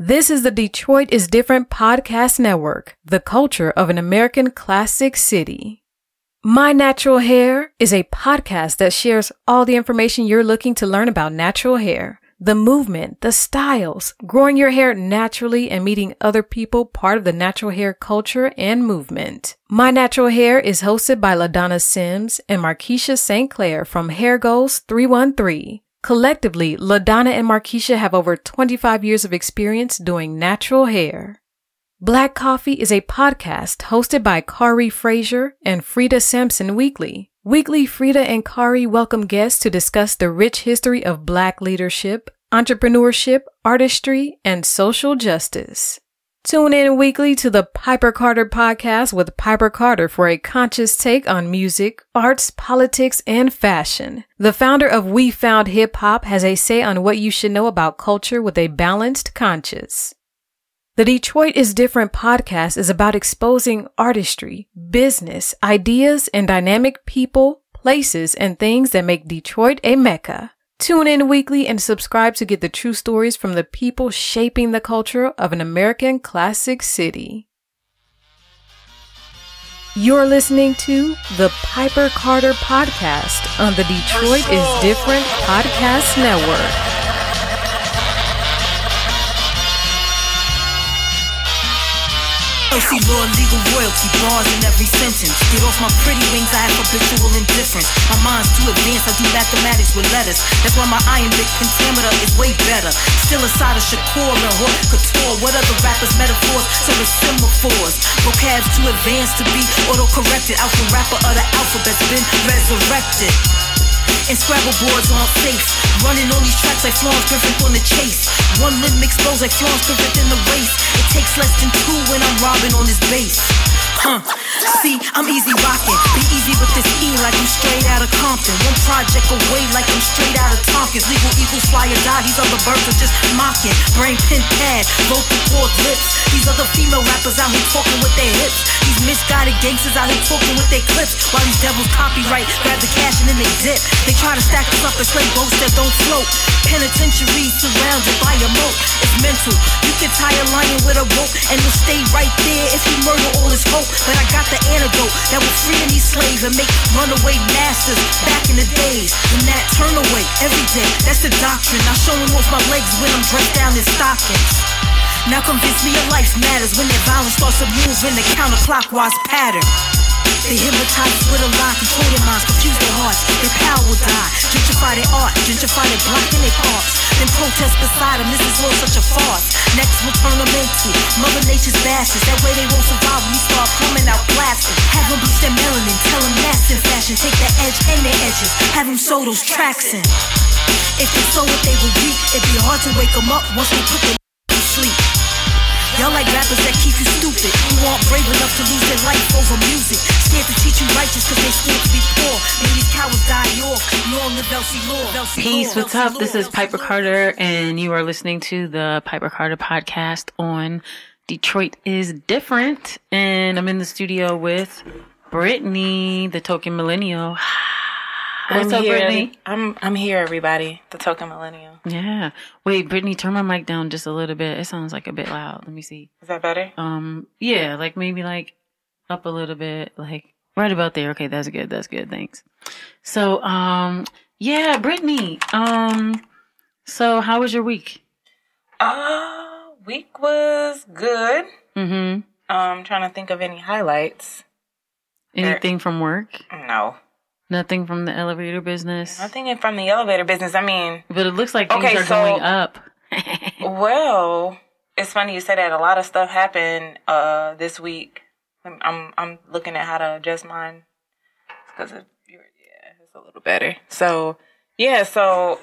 This is the Detroit is Different podcast network, the culture of an American classic city. My Natural Hair is a podcast that shares all the information you're looking to learn about natural hair, the movement, the styles, growing your hair naturally and meeting other people part of the natural hair culture and movement. My Natural Hair is hosted by LaDonna Sims and Markeisha St. Clair from Hair Goals 313. Collectively, LaDonna and Markeisha have over 25 years of experience doing natural hair. Black Coffee is a podcast hosted by Kari Frazier and Frida Sampson Weekly. Weekly, Frida and Kari welcome guests to discuss the rich history of Black leadership, entrepreneurship, artistry, and social justice. Tune in weekly to the Piper Carter podcast with Piper Carter for a conscious take on music, arts, politics, and fashion. The founder of We Found Hip Hop has a say on what you should know about culture with a balanced conscience. The Detroit is Different podcast is about exposing artistry, business, ideas, and dynamic people, places, and things that make Detroit a mecca. Tune in weekly and subscribe to get the true stories from the people shaping the culture of an American classic city. You're listening to the Piper Carter Podcast on the Detroit is Different Podcast Network. See law, legal royalty, bars in every sentence. Get off my pretty wings, I have habitual indifference. My mind's too advanced, I do mathematics with letters. That's why my iambic pentameter is way better. Still a side of Shakur and Haute Couture. What other rappers' metaphors serve as semaphores? Vocabs too advanced to be auto-corrected. Alpha rapper of the alphabet's been resurrected. And Scrabble boards on safe. Running on these tracks like Florence Griffith on the chase. One limb exposed like Florence Griffith in the race. It takes less than two when I'm robbing on his base. Huh. See, I'm easy rocking. Be easy with this E like I'm straight out of Compton. One project away like I'm straight out of Tompkins. Legal equals fly or die. These other birds are just mocking. Brain pin pad, vocal cord lips. These other female rappers out here talking with their hips. These misguided gangsters out here talking with their clips. While these devils copyright, grab the cash and then they dip. They try to stack us up as slave boats that don't float. Penitentiary surrounded by a moat. It's mental. You can tie a lion with a rope and he'll stay right there if he murder all his hope. But I got the antidote that will free any slave and make runaway masters back in the days. And that turn away every day. That's the doctrine. I show him off my legs when I'm dressed down in stockings. Now convince me your life matters when their violence starts to move in the counterclockwise pattern. They hypnotize with a control their minds, confuse their hearts. Their power will die. Gentrify their art, gentrify their block and their parks. Then protest beside them. This is all such a farce. Next we'll turn them into Mother Nature's bastards. That way they won't survive when we start coming out blasting. Have them bleach their melanin, tell them that's in fashion. Take the edge and their edges, have them sew those tracks in. If they sow what they will reap, it'd be hard to wake them up once they put their to sleep. Y'all like rappers that keep you stupid. Who aren't brave enough to lose their life over music. Scared to teach you righteous cause they scared to be poor. Maybe these cowards die off. Long live Elsie Law. Peace, what's up? This is Piper Carter, and you are listening to the Piper Carter podcast on Detroit is Different. And I'm in the studio with Brittany, the token millennial. What's I'm up, here. Brittany? I'm I'm here, everybody. The token millennial. Yeah. Wait, Brittany, turn my mic down just a little bit. It sounds like a bit loud. Let me see. Is that better? Um, yeah, like maybe like up a little bit, like right about there. Okay, that's good. That's good. Thanks. So, um, yeah, Brittany. Um, so how was your week? Uh, week was good. Mm-hmm. Um, trying to think of any highlights. Anything from work? No, Nothing from the elevator business. nothing from the elevator business. I mean, But it looks like things Okay, are so- going up. well, it's funny you say that. A lot of stuff happened uh this week. I'm I'm, I'm looking at how to adjust mine because yeah, it's a little better. So yeah, so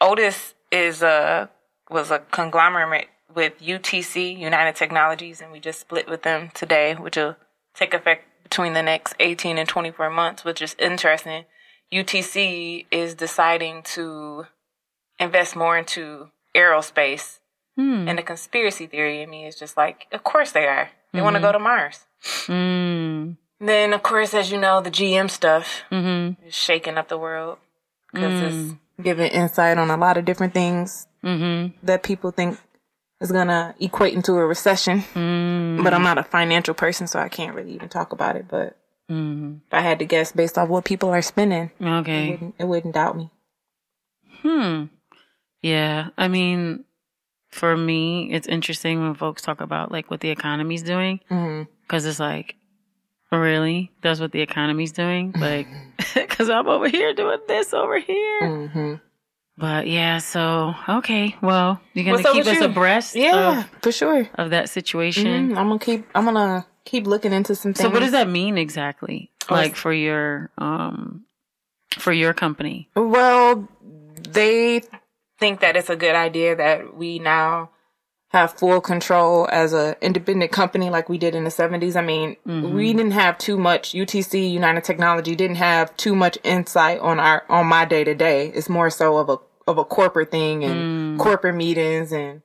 Otis is uh was a conglomerate with UTC United Technologies, and we just split with them today, which will take effect between the next 18 and 24 months, which is interesting. UTC is deciding to invest more into aerospace. Hmm. And the conspiracy theory in me is just like, of course they are. They want to go to Mars. Mm. Then, of course, as you know, the GM stuff Mm-hmm. is shaking up the world because Mm. it's giving insight on a lot of different things Mm-hmm. that people think is gonna equate into a recession. Mm. But I'm not a financial person, so I can't really even talk about it. But Mm. if I had to guess based off what people are spending, it Okay. wouldn't, it wouldn't doubt me. Hmm. Yeah. I mean, for me, it's interesting when folks talk about like what the economy's doing because it's like, really? That's what the economy's doing? Like, because I'm over here doing this over here. But yeah, so, okay. Well, you're gonna keep us you? abreast Yeah, of, for sure. of that situation. Mhm. I'm gonna keep. I'm gonna keep looking into some things. So what does that mean exactly? Oh, Like for your, um, for your company? Well, they think that it's a good idea that we now have full control as a independent company like we did in the 70s. I mean, we didn't have too much UTC United Technology didn't have too much insight on our on my day to day. It's more so of a of a corporate thing and corporate meetings and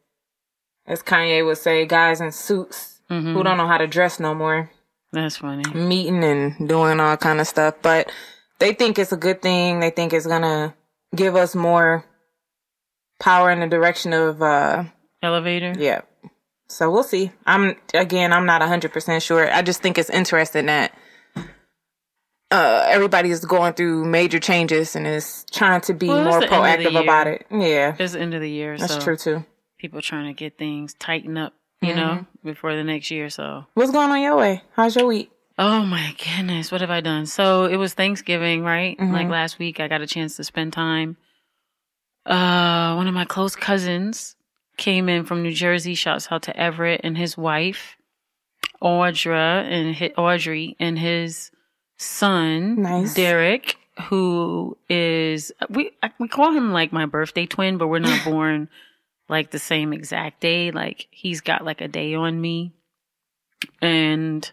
as Kanye would say, guys in suits who don't know how to dress no more That's funny. meeting and doing all kind of stuff. But they think it's a good thing. They think it's gonna give us more power in the direction of uh Elevator? yeah. So we'll see. I'm again I'm not hundred percent sure. I just think it's interesting that uh everybody is going through major changes and is trying to be Well, more the end of the proactive about it. Yeah. It's the end of the year, That's so true too. people trying to get things tightened up, you know, before the next year. So, What's going on your way? How's your week? oh my goodness, what have I done? So it was Thanksgiving, right? Like last week, I got a chance to spend time. Uh, one of my close cousins came in from New Jersey. Shouts out to Everett and his wife, Audra and Audrey and his son, Nice. Derek, who is we we call him like my birthday twin, but we're not born like the same exact day. Like he's got like a day on me, and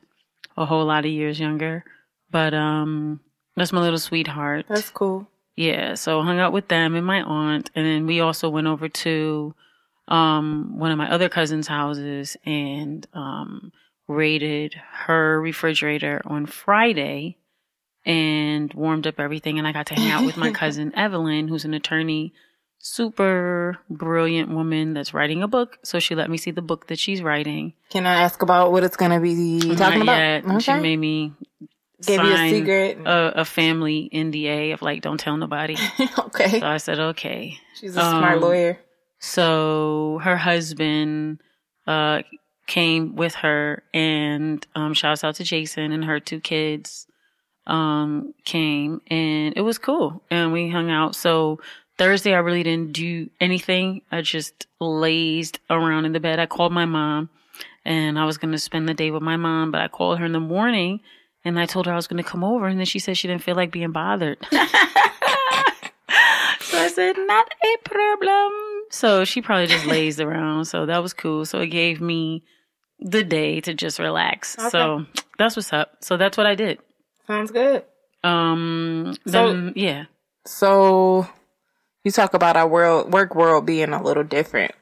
a whole lot of years younger. But um, that's my little sweetheart. That's cool. Yeah, so hung out with them and my aunt, and then we also went over to um one of my other cousins' houses and um raided her refrigerator on Friday and warmed up everything and I got to hang out with my cousin Evelyn, who's an attorney, super brilliant woman that's writing a book. So she let me see the book that she's writing. Can I ask about what it's gonna be talking Not about? yet. She made me Gave you a secret. A, a family NDA of like don't tell nobody. okay. So I said okay. She's a smart Um, lawyer. So her husband uh came with her and um shouts out to Jason and her two kids um came and it was cool and we hung out. So Thursday I really didn't do anything. I just lazed around in the bed. I called my mom and I was going to spend the day with my mom, but I called her in the morning and I told her I was going to come over and then she said she didn't feel like being bothered. So I said, not a problem. So she probably just lazed around. So that was cool. So it gave me the day to just relax. So that's what's up. So that's what I did. Sounds good. Um, So- then, yeah. So you talk about our world, work world being a little different.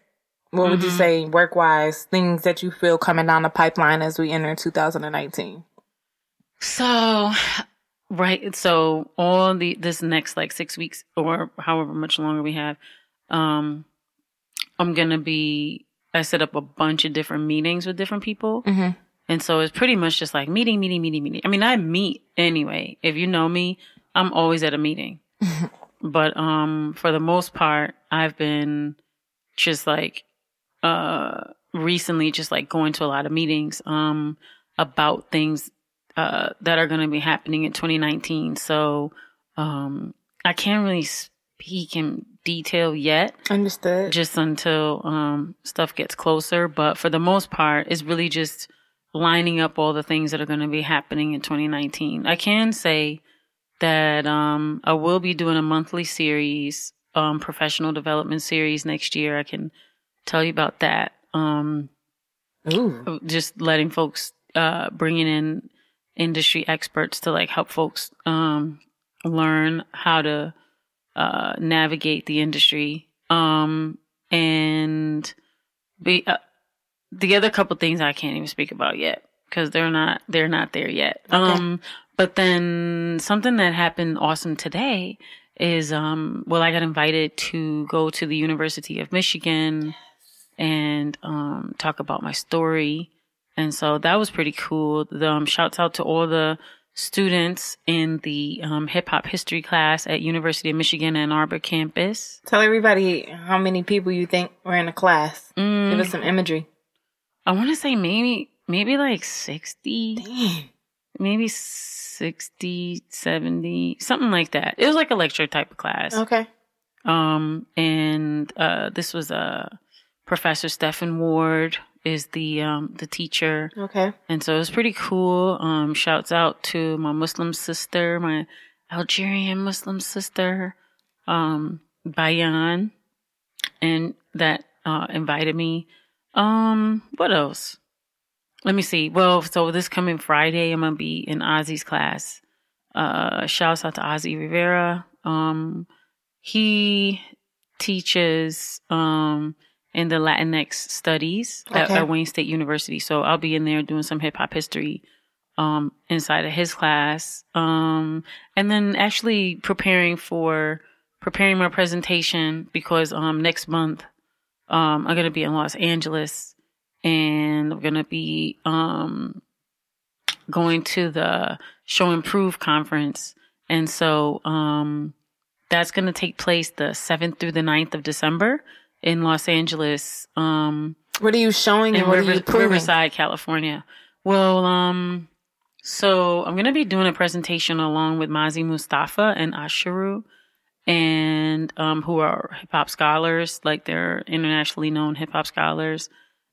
What would you Mm-hmm. say, work wise, things that you feel coming down the pipeline as we enter 2019? So, right. So all the, this next like six weeks or however much longer we have, um, I'm going to be, I set up a bunch of different meetings with different people. Mhm. And so it's pretty much just like meeting, meeting, meeting, meeting. I mean, I meet anyway. If you know me, I'm always at a meeting. but um for the most part, I've been just like uh recently just like going to a lot of meetings um about things uh that are going to be happening in 2019. So um I can't really speak in detail yet Understood. just until um, stuff gets closer. But for the most part, it's really just lining up all the things that are going to be happening in 2019. I can say that um, I will be doing a monthly series, um, professional development series next year. I can tell you about that. Um, Ooh. just letting folks, uh, bringing in industry experts to like help folks um, learn how to uh, navigate the industry. Um, and be, uh, the other couple things I can't even speak about yet because they're not they're not there yet. Um, but then something that happened awesome today is um, well, I got invited to go to the University of Michigan and um, talk about my story. And so that was pretty cool. The, um, shouts out to all the students in the um, hip hop history class at University of Michigan Ann Arbor campus. Tell everybody how many people you think were in the class. Mm, Give us some imagery. I want to say maybe maybe like 60, Damn. maybe 60, 70, something like that. It was like a lecture type of class. Okay. Um, and uh, this was uh, Professor Stephen Ward is the um, the teacher, Okay. and so it was pretty cool. Um, shouts out to my Muslim sister, my Algerian Muslim sister, um, Bayan, and that uh, invited me. Um, what else? Let me see. Well, so this coming Friday, I'm gonna be in Ozzy's class. Uh, shouts out to Ozzy Rivera. Um, he teaches um in the Latinx studies at, at Wayne State University. So I'll be in there doing some hip hop history um inside of his class. Um and then actually preparing for preparing my presentation because um next month um I'm gonna be in Los Angeles and I'm gonna be um going to the Show and Prove conference. And so um that's gonna take place the seventh through the 9th of December in Los Angeles. Um What are you showing and in what River- are you proving? Riverside, California. Well, um, so I'm gonna be doing a presentation along with Mazi Mutafa and Ashiru, and um, who are hip hop scholars, like they're internationally known hip hop scholars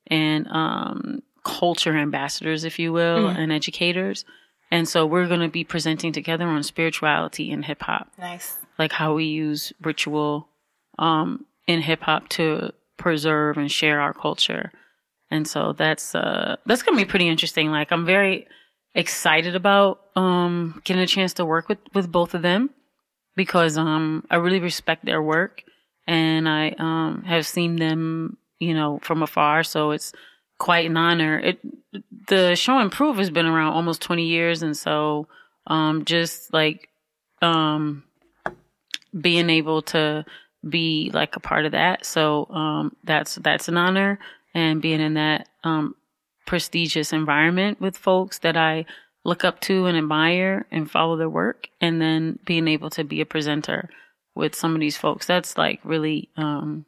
and um, culture ambassadors, if you will, and educators. And so we're gonna be presenting together on spirituality and hip hop Nice. like how we use ritual um in hip hop to preserve and share our culture. And so that's uh that's going to be pretty interesting. Like I'm very excited about um getting a chance to work with with both of them because um I really respect their work and I um have seen them, you know, from afar, so it's quite an honor. It the Show and Prove has been around almost 20 years and so um just like um being able to be like a part of that. So um, that's that's an honor, and being in that um, prestigious environment with folks that I look up to and admire and follow their work, and then being able to be a presenter with some of these folks. That's like really um,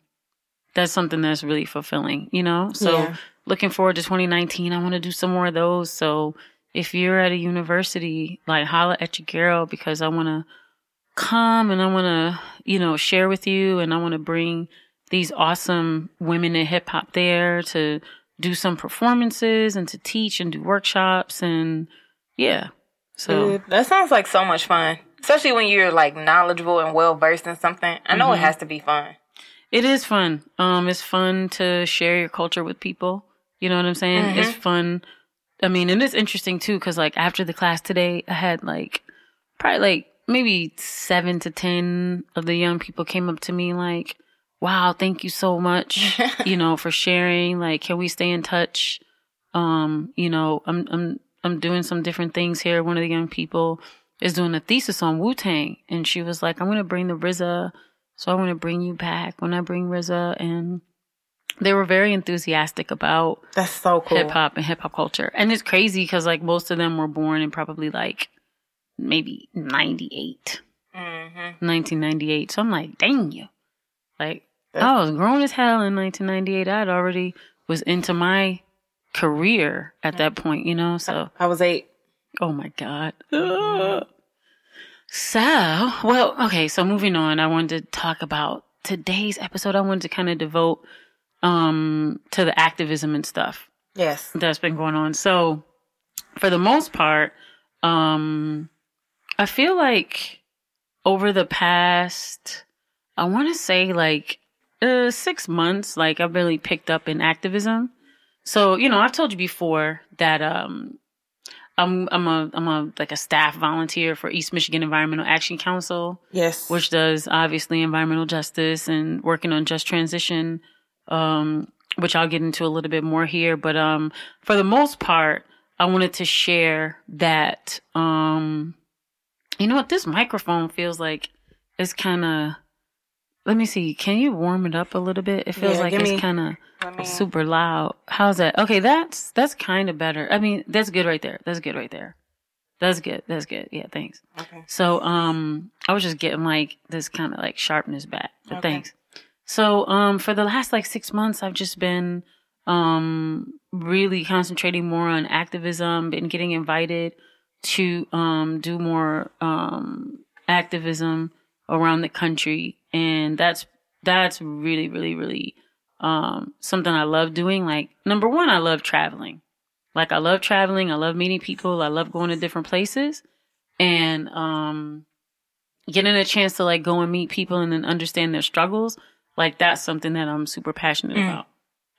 that's something that's really fulfilling, you know. So Yeah. looking forward to 2019. I want to do some more of those. So if you're at a university, like holla at your girl because I want to come and I want to, you know, share with you and I want to bring these awesome women in hip hop there to do some performances and to teach and do workshops and yeah. So that sounds like so much fun. Especially when you're like knowledgeable and well versed in something. I know it has to be fun. it is fun. Um, it's fun to share your culture with people. You know what I'm saying? It's fun. I mean, and it's interesting too, cause like after the class today, I had like probably like maybe seven to 10 of the young people came up to me like, wow, thank you so much, you know, for sharing. Like, can we stay in touch? Um, you know, I'm, I'm, I'm doing some different things here. One of the young people is doing a thesis on Wu Tang and she was like, I'm going to bring the RZA. So I want to bring you back when I bring RZA and they were very enthusiastic about That's so cool. hip hop and hip hop culture. And it's crazy because like most of them were born in probably like maybe 98, Mm-hmm. 1998. So I'm like, dang you. Like, That's- I was grown as hell in 1998. I'd already was into my career at that point, you know? So, I was eight. oh my God. Ugh. So, well, okay. So moving on, I wanted to talk about today's episode. I wanted to kind of devote, um, to the activism and stuff Yes. that's been going on. So, for the most part, um, I feel like over the past, I want to say like uh, six months, like I've really picked up in activism. So, you know, I've told you before that um, I'm I'm a I'm a like a staff volunteer for East Michigan Environmental Action Council Yes. which does obviously environmental justice and working on just transition, um, which I'll get into a little bit more here. But um, for the most part, I wanted to share that. Um, you know what? This microphone feels like it's kind of let me see. Can you warm it up a little bit? It feels Yeah, like it's kind of super loud. How's that? Okay, that's that's kind of better. I mean, that's good right there. That's good right there. That's good. That's good. Yeah, thanks. Okay. So, um, I was just getting like this kind of like sharpness back. But Okay. thanks. So, um, for the last like six months, I've just been, um, really concentrating more on activism, been getting invited to, um, do more, um, activism around the country. And that's, that's really, really, really, um, something I love doing. Like, number one, I love traveling. Like, I love traveling. I love meeting people. I love going to different places and um getting a chance to like go and meet people and then understand their struggles like that's something that i'm super passionate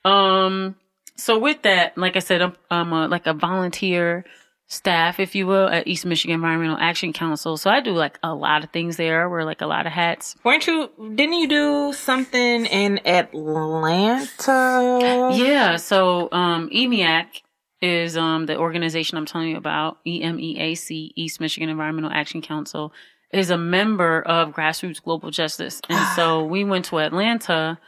about um so with that like i said i'm, I'm a, like a volunteer staff if you will at east michigan environmental action council so i do like a lot of things there wear like a lot of hats Weren't you? Didn't you do something in Atlanta? Yeah, so um EMEAC is um the organization I'm telling you about, E EMEAC, East Michigan Environmental Action Council, is a member of Grassroots Global Justice. And so we went to Atlanta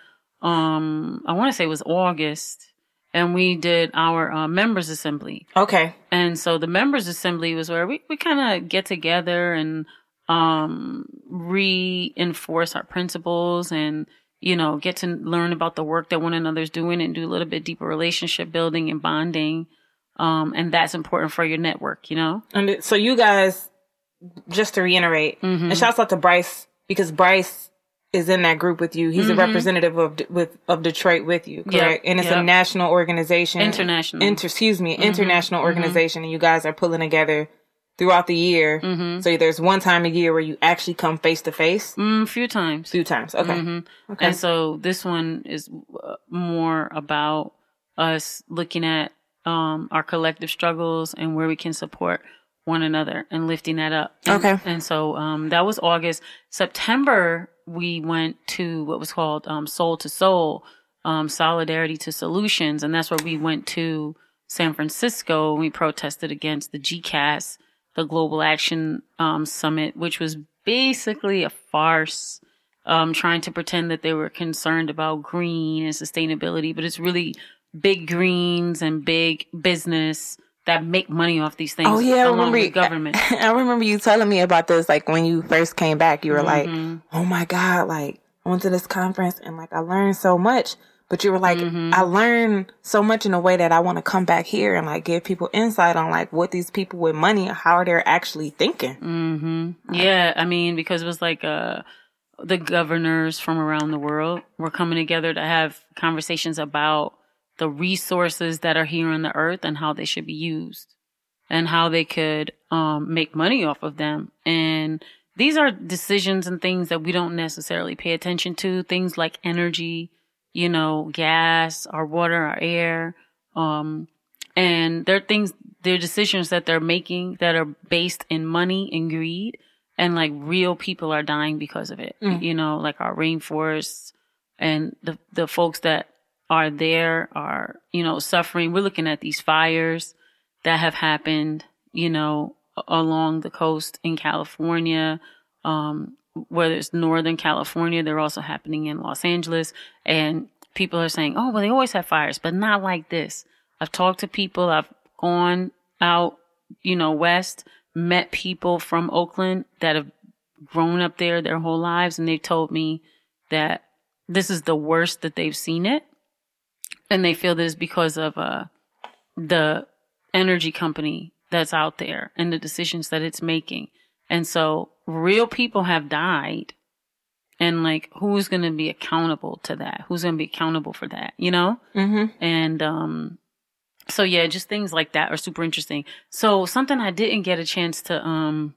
um I want to say it was August and we did our uh, members assembly. Okay. And so the members assembly was where we, we kind of get together and um reinforce our principles and you know get to learn about the work that one another's doing and do a little bit deeper relationship building and bonding. Um and that's important for your network, you know? And so you guys, just to reiterate, and shouts out to Bryce because Bryce is in that group with you. He's a representative of with of Detroit with you, correct? and it's a national organization, International. Inter, excuse me, international organization, and you guys are pulling together throughout the year. So there's one time a year where you actually come face to face. Mm, a few times. Few times, okay. Okay. And so this one is uh, more about us looking at um, our collective struggles and where we can support one another and lifting that up. And, Okay. And so um, that was August. September, we went to what was called um, Soul to Soul, um, Solidarity to Solutions. And that's where we went to San Francisco we protested against the GCAS, the Global Action um, Summit, which was basically a farce um, trying to pretend that they were concerned about green and sustainability, but it's really big greens and big business that make money off these things. Oh yeah, I remember government. I, remember you telling me about this. Like when you first came back, you were Mm-hmm. like, "Oh my god!" Like I went to this conference and like I learned so much. But you were like, Mm-hmm. I learned so much in a way that I want to come back here and like give people insight on like what these people with money, how they're actually thinking. Mm-hmm. Yeah, I mean, because it was like uh, the governors from around the world were coming together to have conversations about the resources that are here on the earth and how they should be used and how they could um, make money off of them. And these are decisions and things that we don't necessarily pay attention to. Things like energy, you know, gas, our water, our air. Um, and they're things, they're decisions that they're making that are based in money and greed. And like real people are dying because of it. You know, like our rainforests and the, the folks that are there are, you know, suffering. We're looking at these fires that have happened, you know, along the coast in California, um, whether it's Northern California, they're also happening in Los Angeles. And people are saying, oh, well, they always have fires, but not like this. I've talked to people, I've gone out, you know, west, met people from Oakland that have grown up there their whole lives, and they've told me that this is the worst that they've seen it. And they feel this because of uh, the energy company that's out there and the decisions that it's making. And so real people have died. And like, who's going to be accountable to that? Who's going to be accountable for that? You know? Mm-hmm. And, um, so yeah, just things like that are super interesting. So something I didn't get a chance to, um,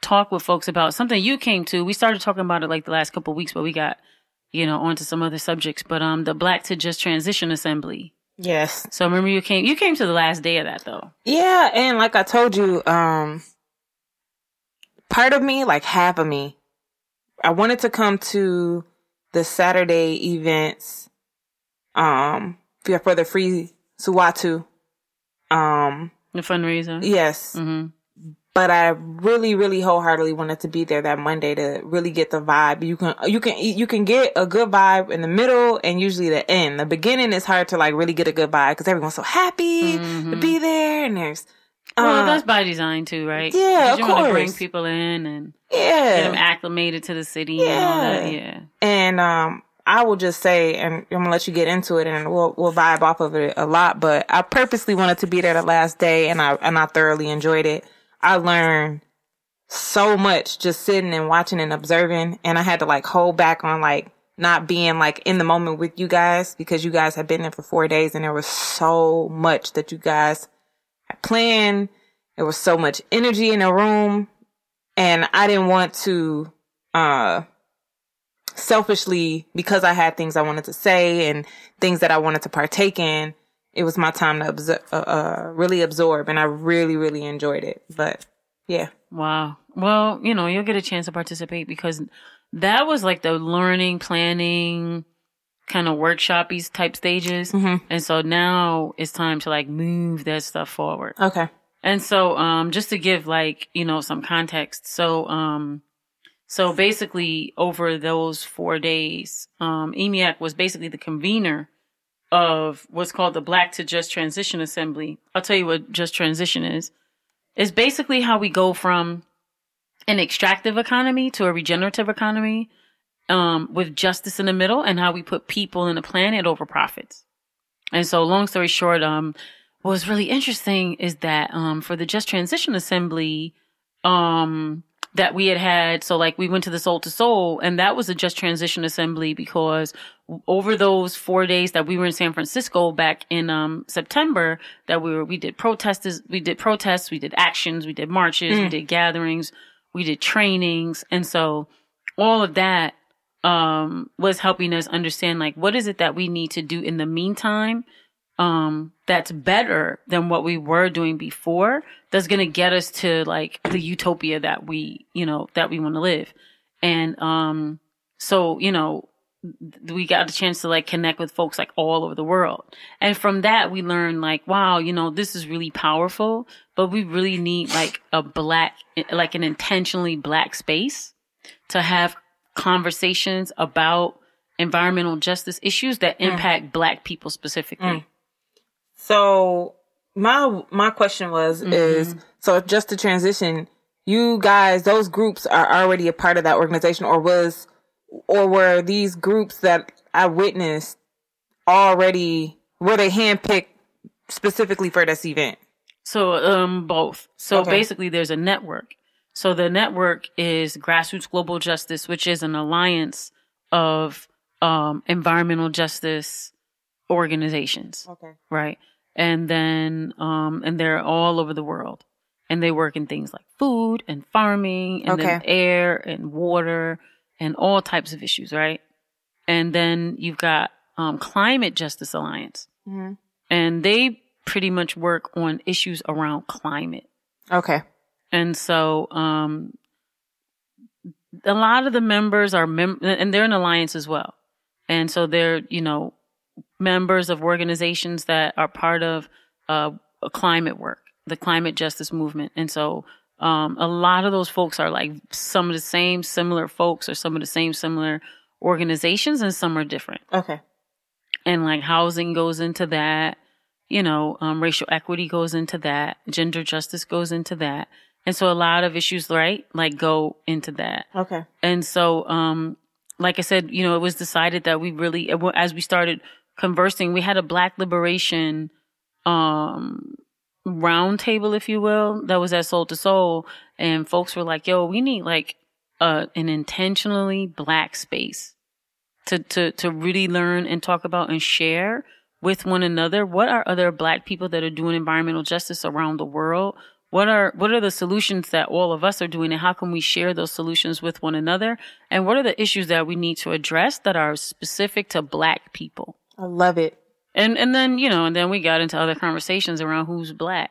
talk with folks about something you came to. We started talking about it like the last couple of weeks, but we got, you know, onto some other subjects, but, um, the Black to Just Transition Assembly. Yes. So remember you came, you came to the last day of that though. Yeah, and like I told you, um, part of me, like half of me, I wanted to come to the Saturday events, um, for the free Suwatu. Um, The fundraiser. yes, hmm but I really, really wholeheartedly wanted to be there that Monday to really get the vibe. You can, you can, you can get a good vibe in the middle and usually the end. The beginning is hard to like really get a good vibe because everyone's so happy to be there and there's, Well, uh, that's by design too, right? Yeah, of you want to bring people in and yeah, get them acclimated to the city and all that. Yeah. Yeah. And, um, I will just say, and I'm gonna let you get into it and we'll, we'll vibe off of it a lot, but I purposely wanted to be there the last day and I, and I thoroughly enjoyed it. I learned so much just sitting and watching and observing and I had to like hold back on like not being like in the moment with you guys because you guys had been there for four days and there was so much that you guys had planned. There was so much energy in the room and I didn't want to, uh, selfishly because I had things I wanted to say and things that I wanted to partake in. It was my time to absor- uh, uh, really absorb and I really, really enjoyed it. But yeah. Wow. Well, you know, you'll get a chance to participate because that was like the learning, planning, kind of workshopy type stages. Mm-hmm. And so now it's time to like move that stuff forward. Okay. And so, um, just to give like, you know, some context. So, um, so basically over those four days, um, EMEAC was basically the convener of what's called the Black to Just Transition Assembly. I'll tell you what Just Transition is. It's basically how we go from an extractive economy to a regenerative economy, um, with justice in the middle and how we put people and the planet over profits. And so long story short, um, what was really interesting is that, um, for the Just Transition Assembly, um, that we had had. So like we went to the Soul to Soul and that was a Just Transition Assembly because over those four days that we were in San Francisco back in, um, September that we were, we did protests, we did protests, we did actions, we did marches, we did gatherings, we did trainings. And so all of that, um, was helping us understand like what is it that we need to do in the meantime um that's better than what we were doing before that's going to get us to like the utopia that we you know that we want to live and um so you know we got a chance to like connect with folks like all over the world. And from that we learned like wow you know this is really powerful but we really need like a black like an intentionally black space to have conversations about environmental justice issues that mm. impact black people specifically. Mm. So my, my question was, mm-hmm. is, so just to transition, you guys, those groups are already a part of that organization or was, or were these groups that I witnessed already, were they handpicked specifically for this event? So, um, both. So Okay. basically there's a network. So the network is Grassroots Global Justice, which is an alliance of, um, environmental justice organizations, Okay. right? And then, um, and they're all over the world and they work in things like food and farming and then Okay. air and water and all types of issues, right? And then you've got, um, Climate Justice Alliance Mhm. and they pretty much work on issues around climate. Okay. And so, um, a lot of the members are mem- and they're an alliance as well. And so they're, you know, members of organizations that are part of, uh, climate work, the climate justice movement. And so, um, a lot of those folks are like some of the same similar folks or some of the same similar organizations and some are different Okay. and like housing goes into that you know um, racial equity goes into that gender justice goes into that and so a lot of issues right like go into that Okay. and so um like i said you know it was decided that we really as we started conversing we had a black liberation um round table if you will that was at soul to soul and folks were like yo we need like an intentionally black space to to to really learn and talk about and share with one another. What are other black people that are doing environmental justice around the world? What are what are the solutions that all of us are doing and how can we share those solutions with one another? And what are the issues that we need to address that are specific to black people? I love it. And and then you know and then we got into other conversations around who's black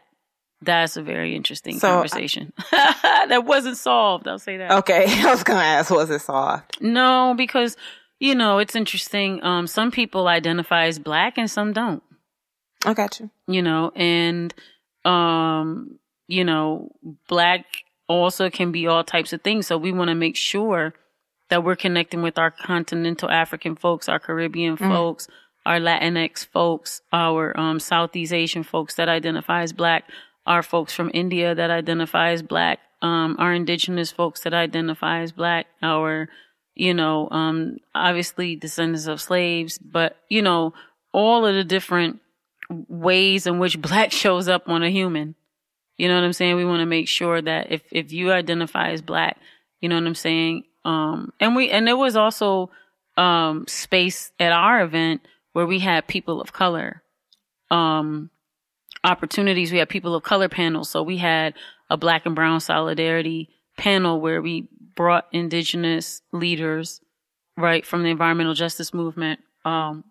that's a very interesting So, I- conversation that wasn't solved i'll say that Okay. I was going to ask, was it soft? no, because you know it's interesting. Um, some people identify as black and some don't. I got you. You know, and um, you know, black also can be all types of things. So we want to make sure that we're connecting with our continental African folks, our Caribbean Mm-hmm. folks, our Latinx folks, our um, Southeast Asian folks that identify as black, our folks from India that identify as black, um, our indigenous folks that identify as black, our, you know, um, obviously descendants of slaves, but, you know, all of the different ways in which black shows up on a human. You know what I'm saying? We want to make sure that if, if you identify as black, you know what I'm saying? Um, and we, and there was also, um, space at our event where we had people of color, um, opportunities. We had people of color panels. So we had a black and brown solidarity panel where we brought indigenous leaders, right, from the environmental justice movement, um,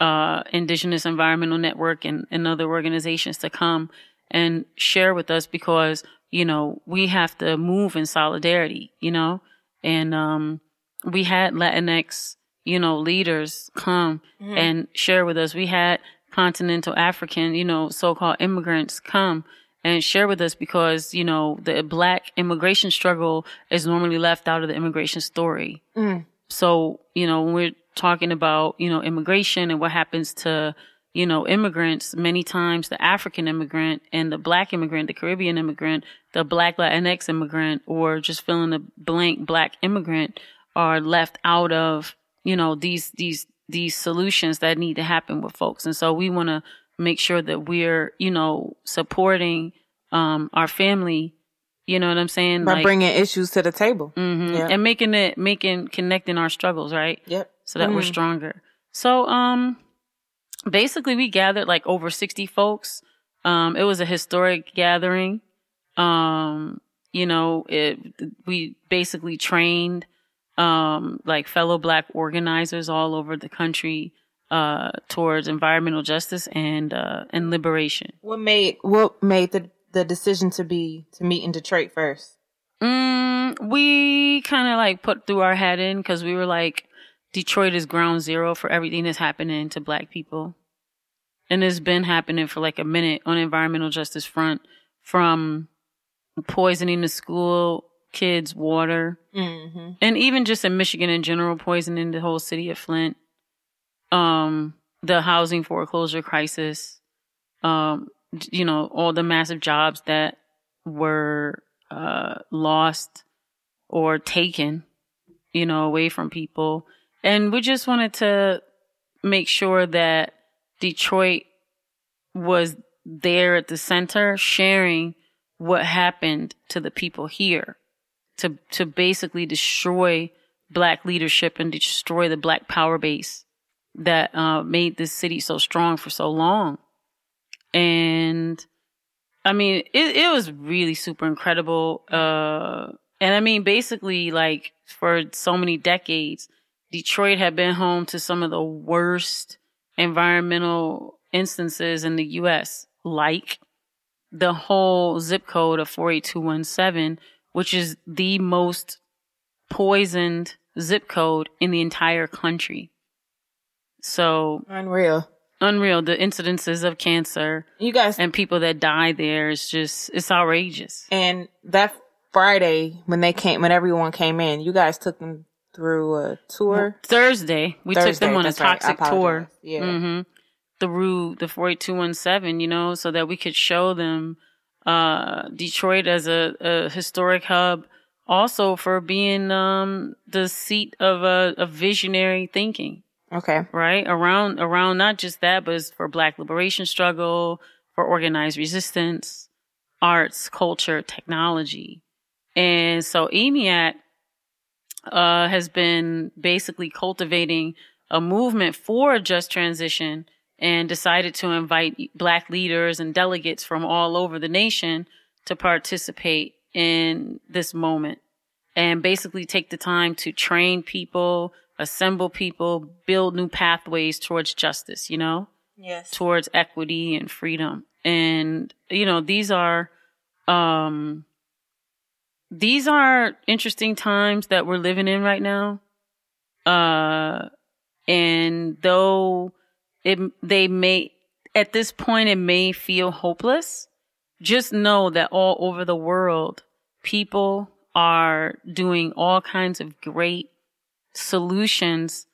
uh, Indigenous Environmental Network and, and other organizations to come and share with us because, you know, we have to move in solidarity, you know, and, um, we had Latinx, you know, leaders come mm-hmm. and share with us. We had continental African, you know, so-called immigrants come and share with us because, you know, the black immigration struggle is normally left out of the immigration story. Mm. So, you know, when we're talking about, you know, immigration and what happens to, you know, immigrants, many times the African immigrant and the black immigrant, the Caribbean immigrant, the black Latinx immigrant, or just filling the blank black immigrant are left out of, you know, these, these, these solutions that need to happen with folks. And so we want to make sure that we're, you know, supporting, um, our family, you know what I'm saying? By bringing issues to the table. Mhm. Yeah. and making it, making, connecting our struggles, right? Yep. so that we're stronger. So, um, basically we gathered like over 60 folks. Um, it was a historic gathering. Um, you know, it, we basically trained, um, like fellow black organizers all over the country, uh, towards environmental justice and, uh, and liberation. What made what made the the decision to be to meet in Detroit first? Mm, we kind of like put through our head in because we were like, Detroit is ground zero for everything that's happening to black people. And it's been happening for like a minute on environmental justice front from poisoning the school kids' water. And even just in Michigan in general, poisoning the whole city of Flint. Um, the housing foreclosure crisis. Um, you know, all the massive jobs that were uh, lost or taken, you know, away from people. And we just wanted to make sure that Detroit was there at the center, sharing what happened to the people here to, to basically destroy black leadership and destroy the black power base that uh, made this city so strong for so long. And I mean, it, it was really super incredible. Uh, and I mean, basically, like for so many decades, Detroit had been home to some of the worst environmental instances in the U.S., like the whole zip code of 48217, which is the most poisoned zip code in the entire country. So Unreal. unreal. The incidences of cancer You guys and people that die there is just, it's outrageous. and that Friday when they came when everyone came in, you guys took them through a tour. Thursday, we took them on a that's right. Toxic tour. Yeah. hmm Through the 48217, you know, so that we could show them, uh, Detroit as a, a historic hub. Also for being, um, the seat of a, of visionary thinking. Okay. right? Around, around not just that, but it's for black liberation struggle, for organized resistance, arts, culture, technology. And so EMEAC, uh, has been basically cultivating a movement for a just transition and decided to invite black leaders and delegates from all over the nation to participate in this moment and basically take the time to train people, assemble people, build new pathways towards justice, you know, Yes. towards equity and freedom. And, you know, these are, um, these are interesting times that we're living in right now. Uh, and though it, they may, at this point, it may feel hopeless. just know that all over the world, people are doing all kinds of great solutions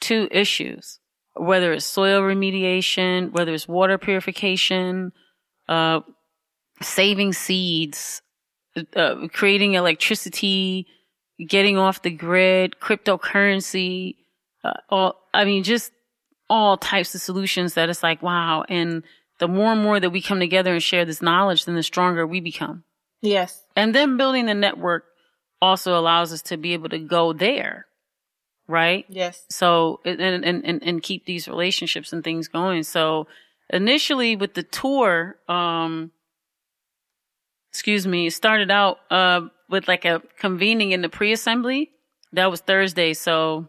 to issues, whether it's soil remediation, whether it's water purification, uh, saving seeds, uh, creating electricity, getting off the grid, cryptocurrency, uh, all, I mean, just all types of solutions that it's like, wow. And the more and more that we come together and share this knowledge, then the stronger we become. Yes. And then building the network also allows us to be able to go there. Right. Yes. So, and, and, and, and keep these relationships and things going. So initially with the tour, um, excuse me, it started out, uh, with like a convening in the pre-assembly. That was Thursday. So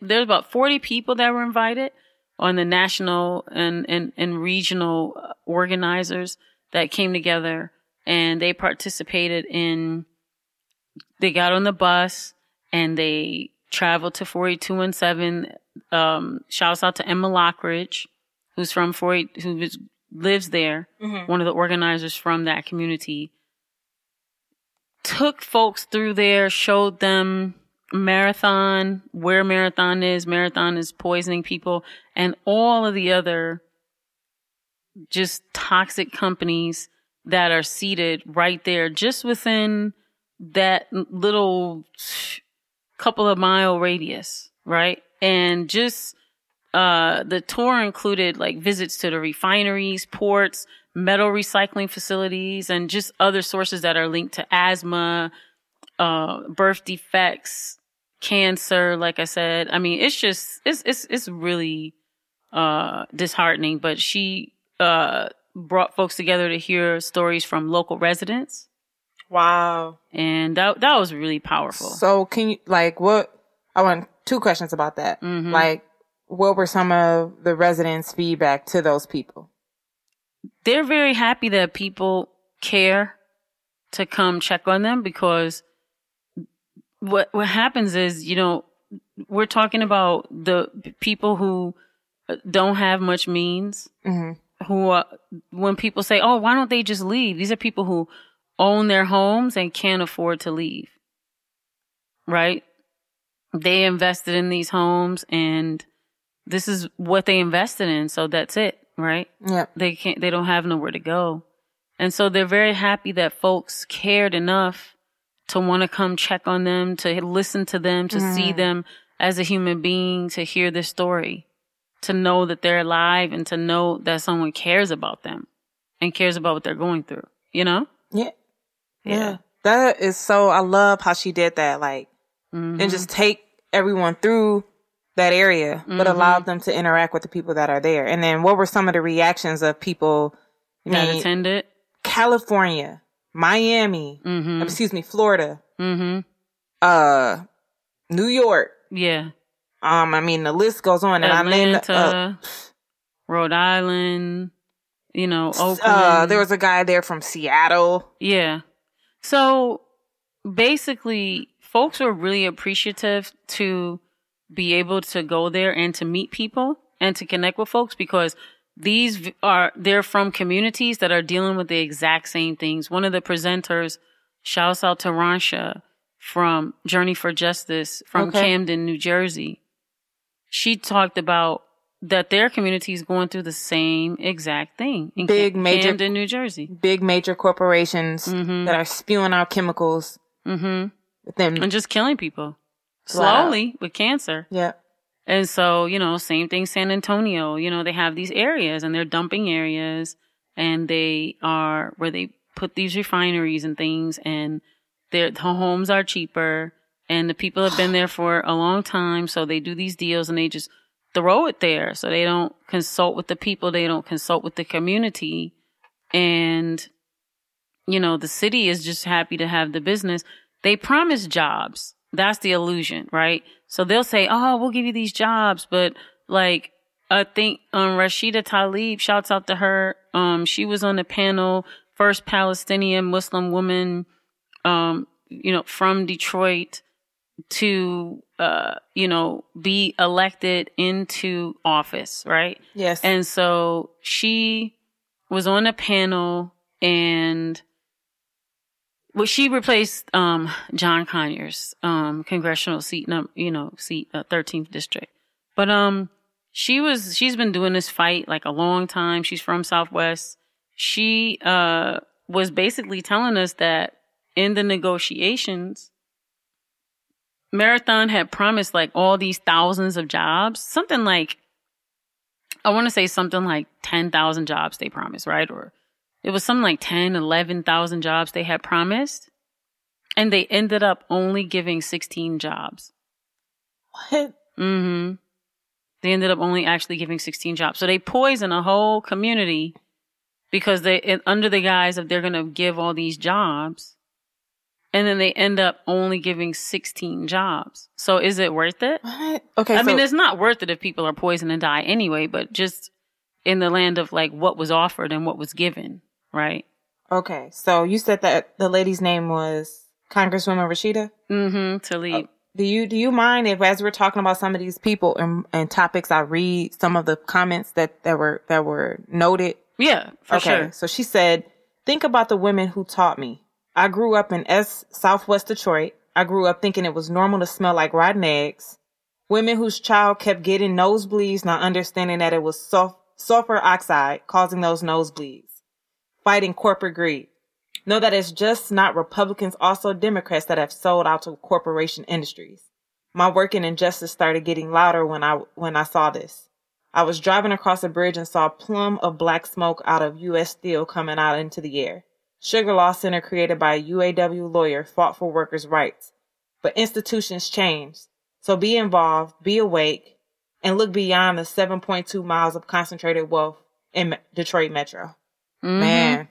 there's about 40 people that were invited on the national and, and, and regional uh, organizers that came together and they participated in, they got on the bus and they traveled to 48217. Um, shouts out to Emma Lockridge, who's from 48, who is, lives there, Mm-hmm. one of the organizers from that community. Took folks through there, showed them marathon, where marathon is, marathon is poisoning people, and all of the other just toxic companies that are seated right there, just within that little couple of mile radius, right? And just, uh, the tour included like visits to the refineries, ports, metal recycling facilities, and just other sources that are linked to asthma, uh, birth defects, cancer. Like I said, I mean, it's just, it's, it's, it's really, uh, disheartening, but she, uh, brought folks together to hear stories from local residents. Wow. And that, that was really powerful. So can you like what? I want two questions about that. Mhm. Like, what were some of the residents' feedback to those people? they're very happy that people care to come check on them because what what happens is you know we're talking about the people who don't have much means hmm who uh, when people say oh why don't they just leave? These are people who own their homes and can't afford to leave right? They invested in these homes and this is what they invested in so that's it right? Yeah. they can't they don't have nowhere to go. And so they're very happy that folks cared enough to want to come check on them to listen to them to see them as a human being to hear their story to know that they're alive and to know that someone cares about them and cares about what they're going through you know Yeah. Yeah. Yeah. That is so, I love how she did that. Like, Mhm. and just take everyone through that area, but Mhm. allow them to interact with the people that are there. And then what were some of the reactions of people? That attended California, Miami, mm-hmm excuse me, Florida, mm-hmm uh, New York. yeah Um, I mean, the list goes on. And I named, uh, atlanta rhode island you know oakland uh, there was a guy there from Seattle. Yeah. So basically, folks were really appreciative to be able to go there and to meet people and to connect with folks because these are, they're from communities that are dealing with the exact same things. One of the presenters shouts out to Ransha from Journey for Justice from Okay. Camden, New Jersey. She talked about that their community is going through the same exact thing in Big, Cam- major- Camden, New Jersey. Big major corporations Mhm. that are spewing out chemicals. Mm-hmm. And just killing people slowly with cancer. yeah. And so, you know, same thing San Antonio, you know, they have these areas and they're dumping areas and they are where they put these refineries and things and their the homes are cheaper and the people have been there for a long time. So they do these deals and they just throw it there. So they don't consult with the people. They don't consult with the community. And, you know, the city is just happy to have the business. They promise jobs. That's the illusion, right? So they'll say, "Oh, we'll give you these jobs," but like I think um Rashida Tlaib, shouts out to her. Um, she was on the panel, first Palestinian Muslim woman, um, you know, from Detroit to uh, you know, be elected into office, right? Yes. And so she was on a panel and well, she replaced um, John Conyers, um, congressional seat, you know, seat, uh, 13th district. But um, she was she's been doing this fight like a long time. She's from Southwest. She uh was basically telling us that in the negotiations, Marathon had promised like all these thousands of jobs, something like I want to say something like 10,000 jobs they promised, right? Or it was something like 10, 11,000 jobs they had promised. And they ended up only giving 16 jobs. What? Mm-hmm. They ended up only actually giving 16 jobs. So they poison a whole community because they, under the guise of they're going to give all these jobs. And then they end up only giving 16 jobs. So is it worth it? What? Okay. I so, mean, it's not worth it if people are poisoned and die anyway, but just in the land of like what was offered and what was given, right? okay. So you said that the lady's name was Congresswoman Rashida. Mm-hmm. Tlaib. Do you do you mind if, as we're talking about some of these people and, and topics, I read some of the comments that that were that were noted? yeah, for okay. sure. So she said, "Think about the women who taught me. I grew up in S Southwest Detroit. I grew up thinking it was normal to smell like rotten eggs. Women whose child kept getting nosebleeds, not understanding that it was sulf- sulfur oxide causing those nosebleeds. Fighting corporate greed. Know that it's just not Republicans, also Democrats that have sold out to corporation industries. My work in injustice started getting louder when I when I saw this. I was driving across a bridge and saw a plume of black smoke out of U.S. Steel coming out into the air. Sugar Law Center created by a UAW lawyer fought for workers' rights. But institutions changed. So be involved, be awake, and look beyond the 7.2 miles of concentrated wealth in Detroit Metro. Mhm. Man.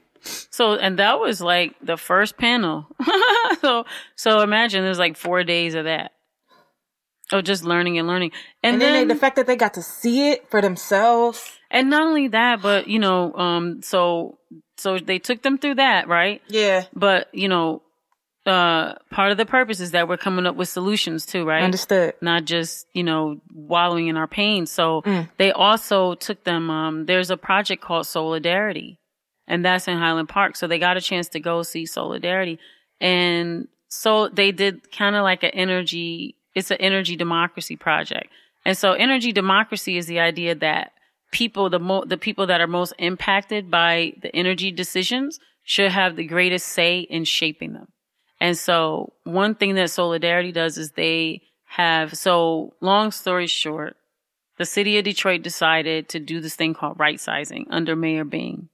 So, and that was like the first panel. so, so imagine there's like four days of that. Of just learning and learning. And, And, then, then, they, the fact that they got to see it for themselves. and not only that, but you know, um, so, so they took them through that, right? Yeah. But, you know, uh, part of the purpose is that we're coming up with solutions too, right? Understood. not just you know wallowing in our pain so Mm. they also took them um there's a project called Soulardarity and that's in highland park. So they got a chance to go see Soulardarity. And so they did kind of like an energy it's an energy democracy project. And so energy democracy is the idea that people the mo- the people that are most impacted by the energy decisions should have the greatest say in shaping them. And so one thing that Soulardarity does is they have, so long story short, the city of Detroit decided to do this thing called right sizing under Mayor Bing.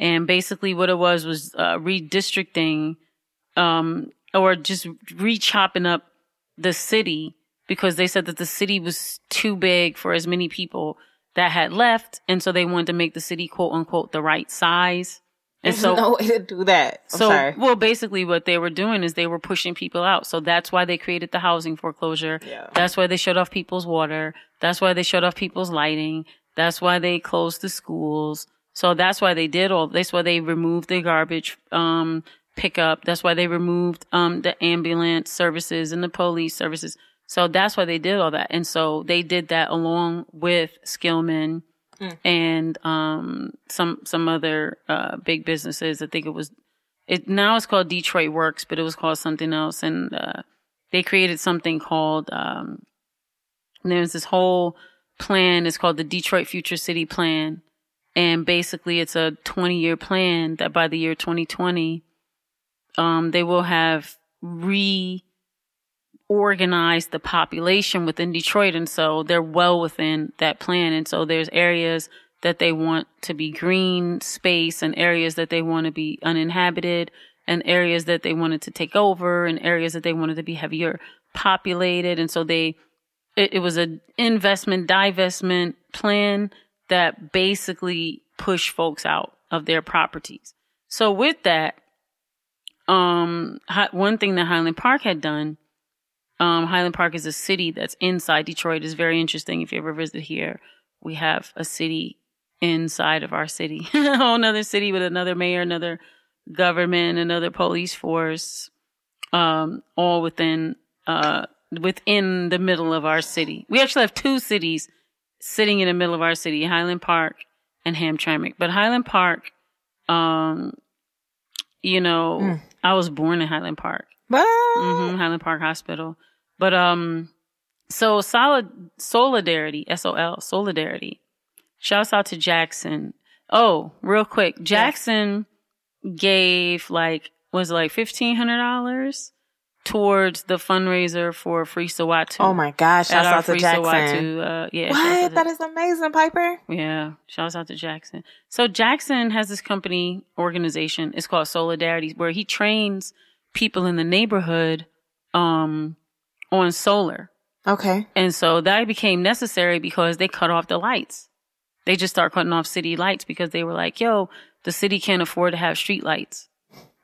And basically what it was was uh, redistricting, um, or just re-chopping up the city because they said that the city was too big for as many people that had left. And so they wanted to make the city quote unquote the right size. And There's so no way to do that. I'm so, sorry. well, basically what they were doing is they were pushing people out. So that's why they created the housing foreclosure. Yeah. That's why they shut off people's water. That's why they shut off people's lighting. That's why they closed the schools. So that's why they did all, that's why they removed the garbage, um, pickup. That's why they removed, um, the ambulance services and the police services. So that's why they did all that. And so they did that along with Skillman and um some some other uh big businesses. I think it was it now it's called Detroit Works, but it was called something else and uh they created something called um there's this whole plan it's called the Detroit Future City Plan and basically it's a 20 year plan that by the year 2020 um they will have reorganized the population within Detroit. And so they're well within that plan. And so there's areas that they want to be green space and areas that they want to be uninhabited and areas that they wanted to take over and areas that they wanted to be heavier populated. And so they, it, it was an investment divestment plan that basically push folks out of their properties. So with that, um, one thing that Highland Park had done um, Highland Park is a city that's inside Detroit. is very interesting. If you ever visit here, we have a city inside of our city, a whole another city with another mayor, another government, another police force, um, all within uh, within the middle of our city. We actually have two cities sitting in the middle of our city: Highland Park and Hamtramck. But Highland Park um, you know, Mm. I was born in Highland Park, What? hmm Highland Park Hospital. But um, so solid Soulardarity, S O L Soulardarity. Shouts out to Jackson. Oh, real quick, Jackson gave like was like fifteen hundred dollars towards the fundraiser for Free Siwatu. Oh my gosh! Our out to Free Jackson. Siwatu, uh, yeah, What? to- That is amazing, Piper. yeah, shouts out to Jackson. So Jackson has this company organization. It's called Soulardarity, where he trains people in the neighborhood um, on solar. Okay. And so that became necessary because they cut off the lights. They just start cutting off city lights because they were like, yo, the city can't afford to have street lights.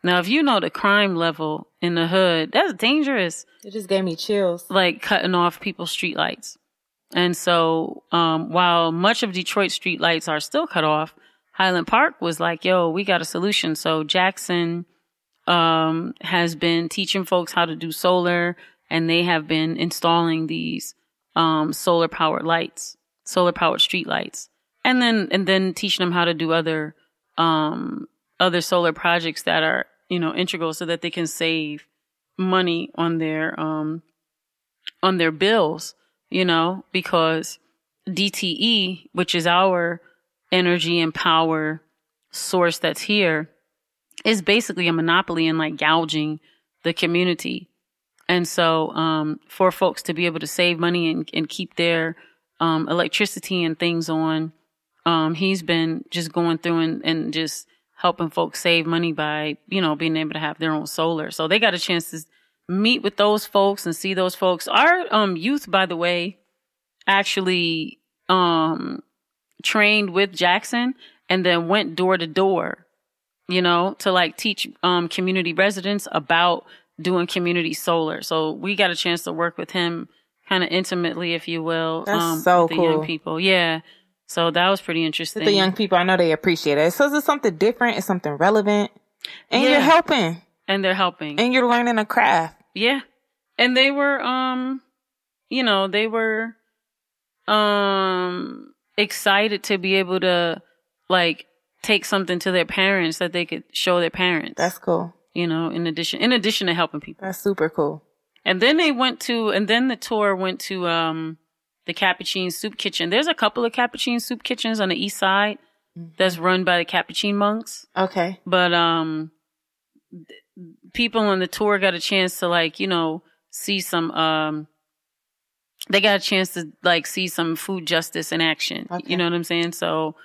Now, if you know the crime level in the hood, that's dangerous It just gave me chills. like cutting off people's streetlights. And so, um, while much of Detroit's streetlights are still cut off, Highland Park was like, yo, we got a solution. So Jackson, um, has been teaching folks how to do solar and they have been installing these, um, solar powered lights, solar powered street lights. And then, and then teaching them how to do other, um, other solar projects that are, you know, integral so that they can save money on their, um, on their bills, you know, because DTE, which is our energy and power source that's here, is basically a monopoly in like gouging the community. And so, um, for folks to be able to save money and, and keep their, um, electricity and things on, um, he's been just going through and, and just helping folks save money by, you know, being able to have their own solar. So they got a chance to meet with those folks and see those folks. Our, um, youth, by the way, actually, um, trained with Jackson and then went door to door, you know, to like teach, um, community residents about doing community solar. So we got a chance to work with him kind of intimately, if you will. That's um, so with the young people. Yeah. So that was pretty interesting. The young people, I know they appreciate it. So it's something different. It's something relevant, and Yeah. you're helping, and they're helping. and you're learning a craft. Yeah. And they were um you know, they were um excited to be able to like take something to their parents that they could show their parents. That's cool. you know, in addition in addition to helping people. That's super cool. And then they went to and then the tour went to um the Capuchin Soup Kitchen. There's a couple of Capuchin Soup Kitchens on the east side that's run by the Capuchin monks. Okay. but um th- people on the tour got a chance to like you know see some um they got a chance to like see some food justice in action. Okay. you know what i'm saying? So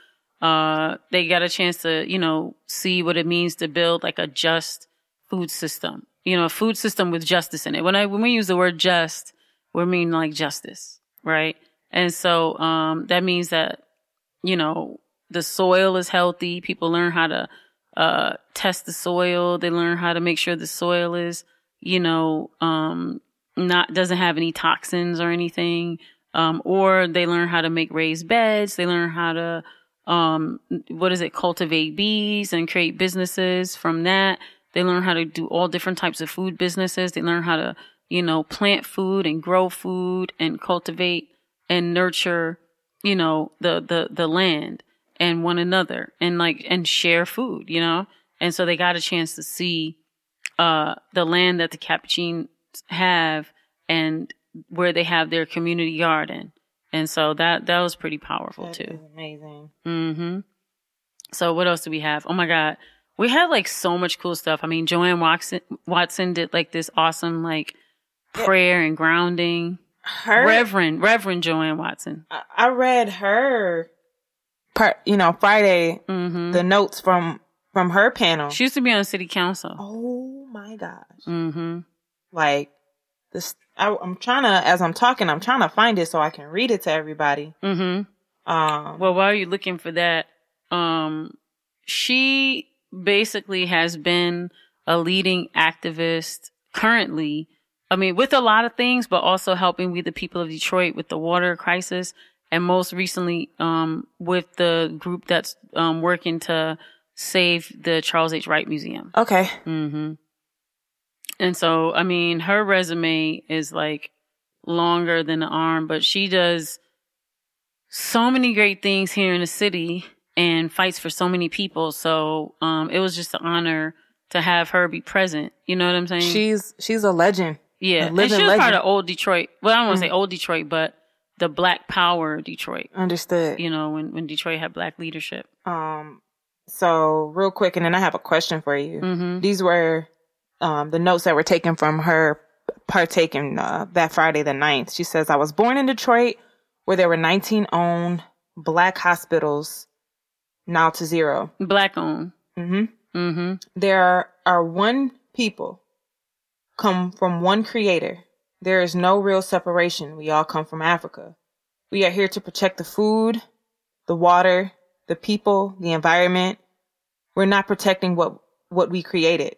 uh they got a chance to you know see what it means to build like a just food system. You know a food system with justice in it. When i when we use the word just we mean like justice right? And so um that means that you know the soil is healthy. People learn how to uh test the soil. They learn how to make sure the soil is you know um not doesn't have any toxins or anything. Um or they learn how to make raised beds. They learn how to um what is it cultivate bees and create businesses from that. They learn how to do all different types of food businesses. They learn how to you know plant food and grow food and cultivate and nurture you know the the the land and one another and like and share food you know and so they got a chance to see uh the land that the capuchins have and where they have their community garden and so that that was pretty powerful That too amazing. Mm-hmm. So what else do we have? Oh my God. We had like so much cool stuff. I mean, JoAnn Watson, Watson did like this awesome like prayer and grounding. Her, Reverend, Reverend JoAnn Watson. I- I read her part. You know, Friday Mm-hmm. the notes from from her panel. She used to be on city council. oh my gosh! Mm-hmm. Like this, I, I'm trying to as I'm talking, I'm trying to find it so I can read it to everybody. Mm-hmm. Um, Well, while you're looking for that, um, she basically has been a leading activist currently. I mean, with a lot of things, but also helping with the people of Detroit with the water crisis. And most recently, um, with the group that's, um, working to save the Charles H. Wright Museum. okay, Mm-hmm. And so, I mean, her resume is like longer than the arm, but she does so many great things here in the city and fights for so many people. So, um, it was just an honor to have her be present. You know what I'm saying? She's she's a legend. Yeah, and she was part legend. Mm. of old Detroit. Well, I don't want to say old Detroit, but the Black Power Detroit. Understood. You know, when when Detroit had black leadership. Um, so real quick, and then I have a question for you. Mm-hmm. These were um, the notes that were taken from her partaking uh, that Friday the 9th. She says, I was born in Detroit where there were 19 owned black hospitals, now to zero. Black owned. hmm Mm-hmm. There are one people come from one creator. There is no real separation. We all come from Africa. We are here to protect the food, the water, the people, the environment. We're not protecting what, what we created.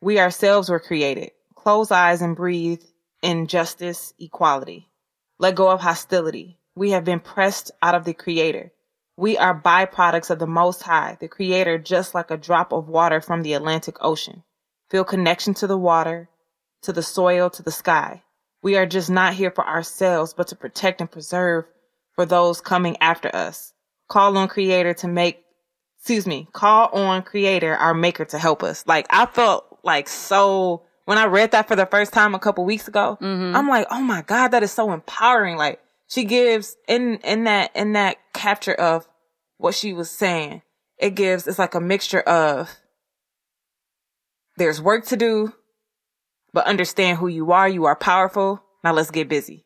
We ourselves were created. Close eyes and breathe in justice, equality. Let go of hostility. We have been pressed out of the creator. We are byproducts of the Most High, the Creator, just like a drop of water from the Atlantic Ocean. Feel connection to the water, to the soil, to the sky. We are just not here for ourselves, but to protect and preserve for those coming after us. Call on Creator to make, excuse me, call on Creator, our Maker, to help us. Like, I felt like so, when I read that for the first time a couple weeks ago, mm-hmm. I'm like, oh my God, that is so empowering. Like, she gives in in that in that capture of what she was saying it gives it's like a mixture of there's work to do but understand who you are. You are powerful. Now let's get busy.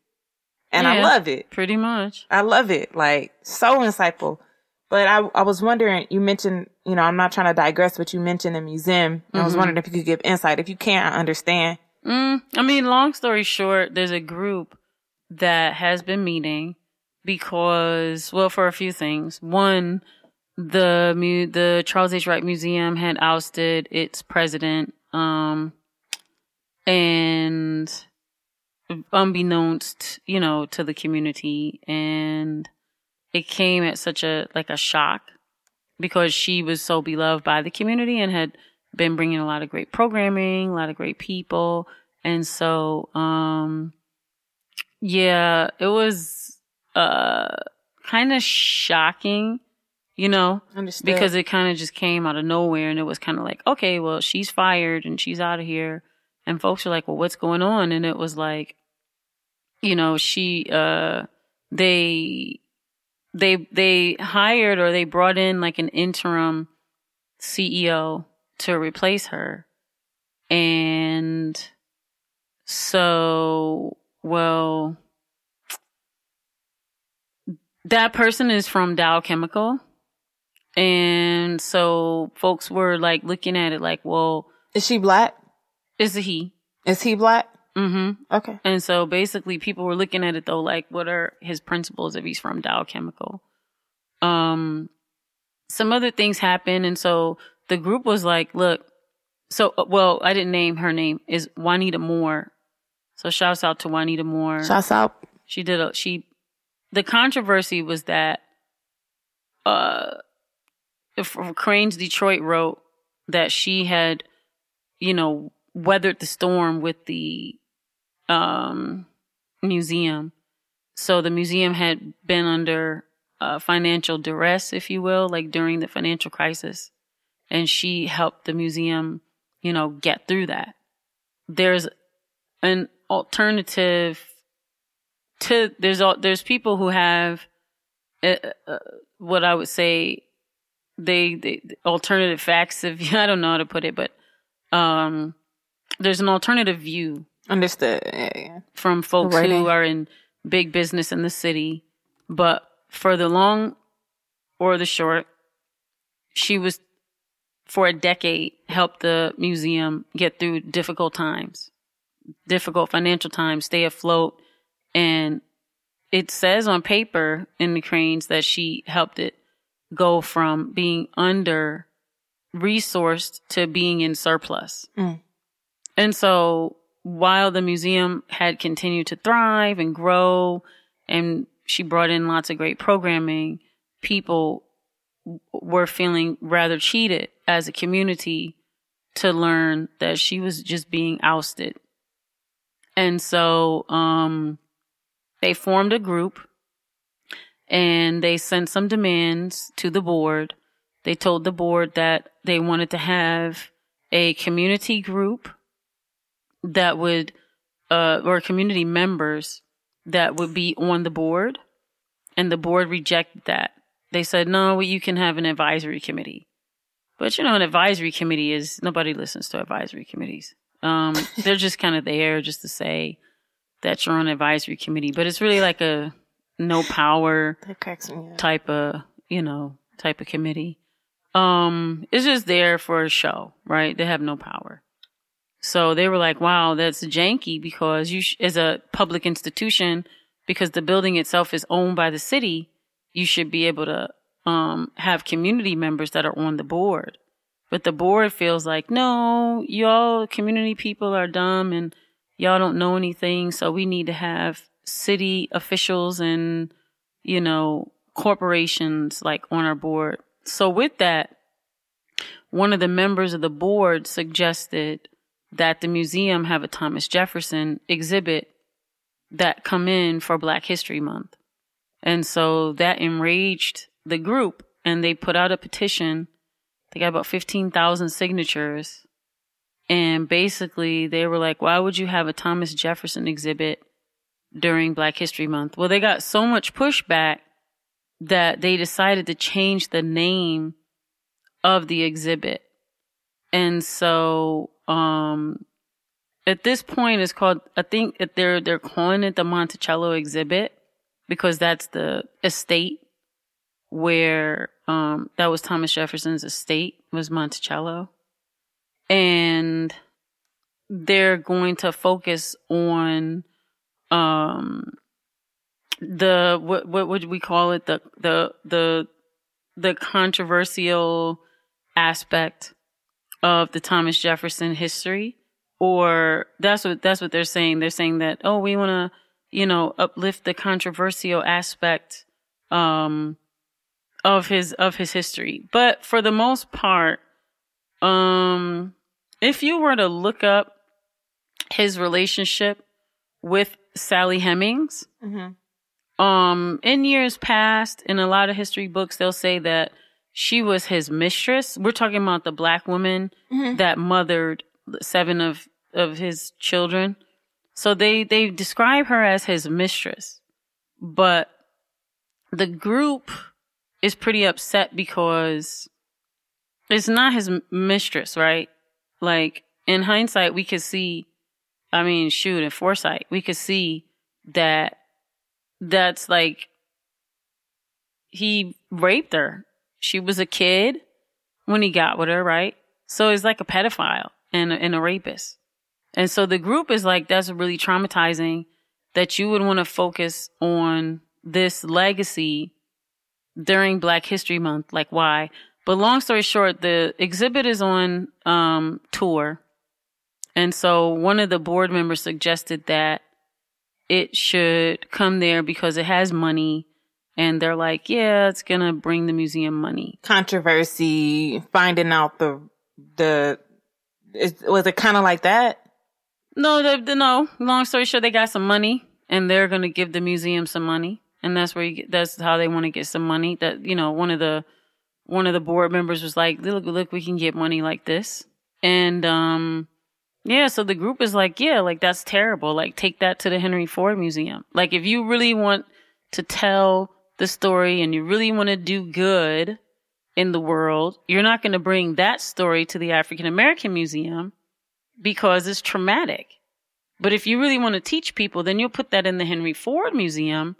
And i love it. Pretty much. i love it. Like so insightful. But I, I was wondering you mentioned you know i'm not trying to digress but you mentioned the museum. And i was wondering if you could give insight. If you can't i understand. Mm, I mean, long story short, there's a group that has been meeting because, well, for a few things. One, the the Charles H. Wright Museum had ousted its president, um, and unbeknownst, you know, to the community, and it came at such a like a shock because she was so beloved by the community and had been bringing a lot of great programming, a lot of great people. And so, um, yeah, it was, uh, kind of shocking, you know, understood because it kind of just came out of nowhere and it was kind of like, okay, well, she's fired and she's out of here. And folks are like, well, what's going on? And it was like, you know, she, uh, they, they, they hired or they brought in like an interim CEO to replace her. And so, well, that person is from Dow Chemical. And so folks were like looking at it like, well, is she black is it he? is he black Mm-hmm. okay And so basically people were looking at it though, like, what are his principles if he's from Dow Chemical? Um, some other things happened. And so the group was like, look, so, uh, well, I didn't name her name is Juanita Moore. So shouts out to Juanita Moore. shouts out She did a, she, the controversy was that, uh, if Crain's Detroit wrote that she had, you know, weathered the storm with the, um, museum. So the museum had been under uh, financial duress, if you will, like during the financial crisis. And she helped the museum, you know, get through that. There's an alternative to there's there's people who have uh, uh, what I would say they, they alternative facts if I don't know how to put it but um there's an alternative view understood yeah, yeah. from folks who are in big business in the city but for the long or the short she was for a decade helped the museum get through difficult times difficult financial times stay afloat and it says on paper in the Crain's that she helped it go from being under resourced to being in surplus. Mm. And so while the museum had continued to thrive and grow and she brought in lots of great programming, people were feeling rather cheated as a community to learn that she was just being ousted. And so, um, they formed a group and they sent some demands to the board. They told the board that they wanted to have a community group that would, uh, or community members that would be on the board, and the board rejected that. They said, no, well, you can have an advisory committee. But you know, an advisory committee is nobody listens to advisory committees. Um, they're just kind of there just to say that you're on an advisory committee, but it's really like a no power That cracks me up. type of, you know, type of committee. Um, it's just there for a show, right? They have no power. So they were like, wow, that's janky because you, sh- as a public institution, because the building itself is owned by the city, you should be able to, um, have community members that are on the board. But the board feels like, no, y'all community people are dumb and y'all don't know anything. So we need to have city officials and, you know, corporations like on our board. So with that, one of the members of the board suggested that the museum have a Thomas Jefferson exhibit that come in for Black History Month. And so that enraged the group and they put out a petition. They got about 15,000 signatures. And basically they were like, why would you have a Thomas Jefferson exhibit during Black History Month? Well, they got so much pushback that they decided to change the name of the exhibit. And so, um, at this point it's called, I think they're, they're calling it the Monticello exhibit because that's the estate where, um, that was Thomas Jefferson's estate was Monticello. And they're going to focus on, um, the what what would we call it the the the the controversial aspect of the Thomas Jefferson history or that's what that's what they're saying they're saying that oh we want to you know uplift the controversial aspect um of his of his history but for the most part um if you were to look up his relationship with Sally Hemings Mhm. um in years past in a lot of history books they'll say that she was his mistress. We're talking about the black woman mm-hmm. that mothered seven of of his children. So they they describe her as his mistress but the group is pretty upset because it's not his mistress right? Like in hindsight we could see i mean shoot in foresight we could see that that's like he raped her. She was a kid when he got with her, right? So he's like a pedophile and and a rapist. And so the group is like, that's really traumatizing that you would want to focus on this legacy during Black History Month. Like, why? But long story short, the exhibit is on um, tour. And so one of the board members suggested that it should come there because it has money. And they're like, yeah, it's going to bring the museum money. Controversy, finding out the, the, is, was it kind of like that? No, the, the, no. Long story short, they got some money and they're going to give the museum some money. And that's where you get, that's how they want to get some money. That, you know, one of the, one of the board members was like, look, look, we can get money like this. And, um, yeah, so the group is like, yeah, like that's terrible. Like take that to the Henry Ford Museum. Like if you really want to tell the story and you really want to do good in the world, you're not going to bring that story to the African American Museum because it's traumatic. But if you really want to teach people, then you'll put that in the Henry Ford Museum,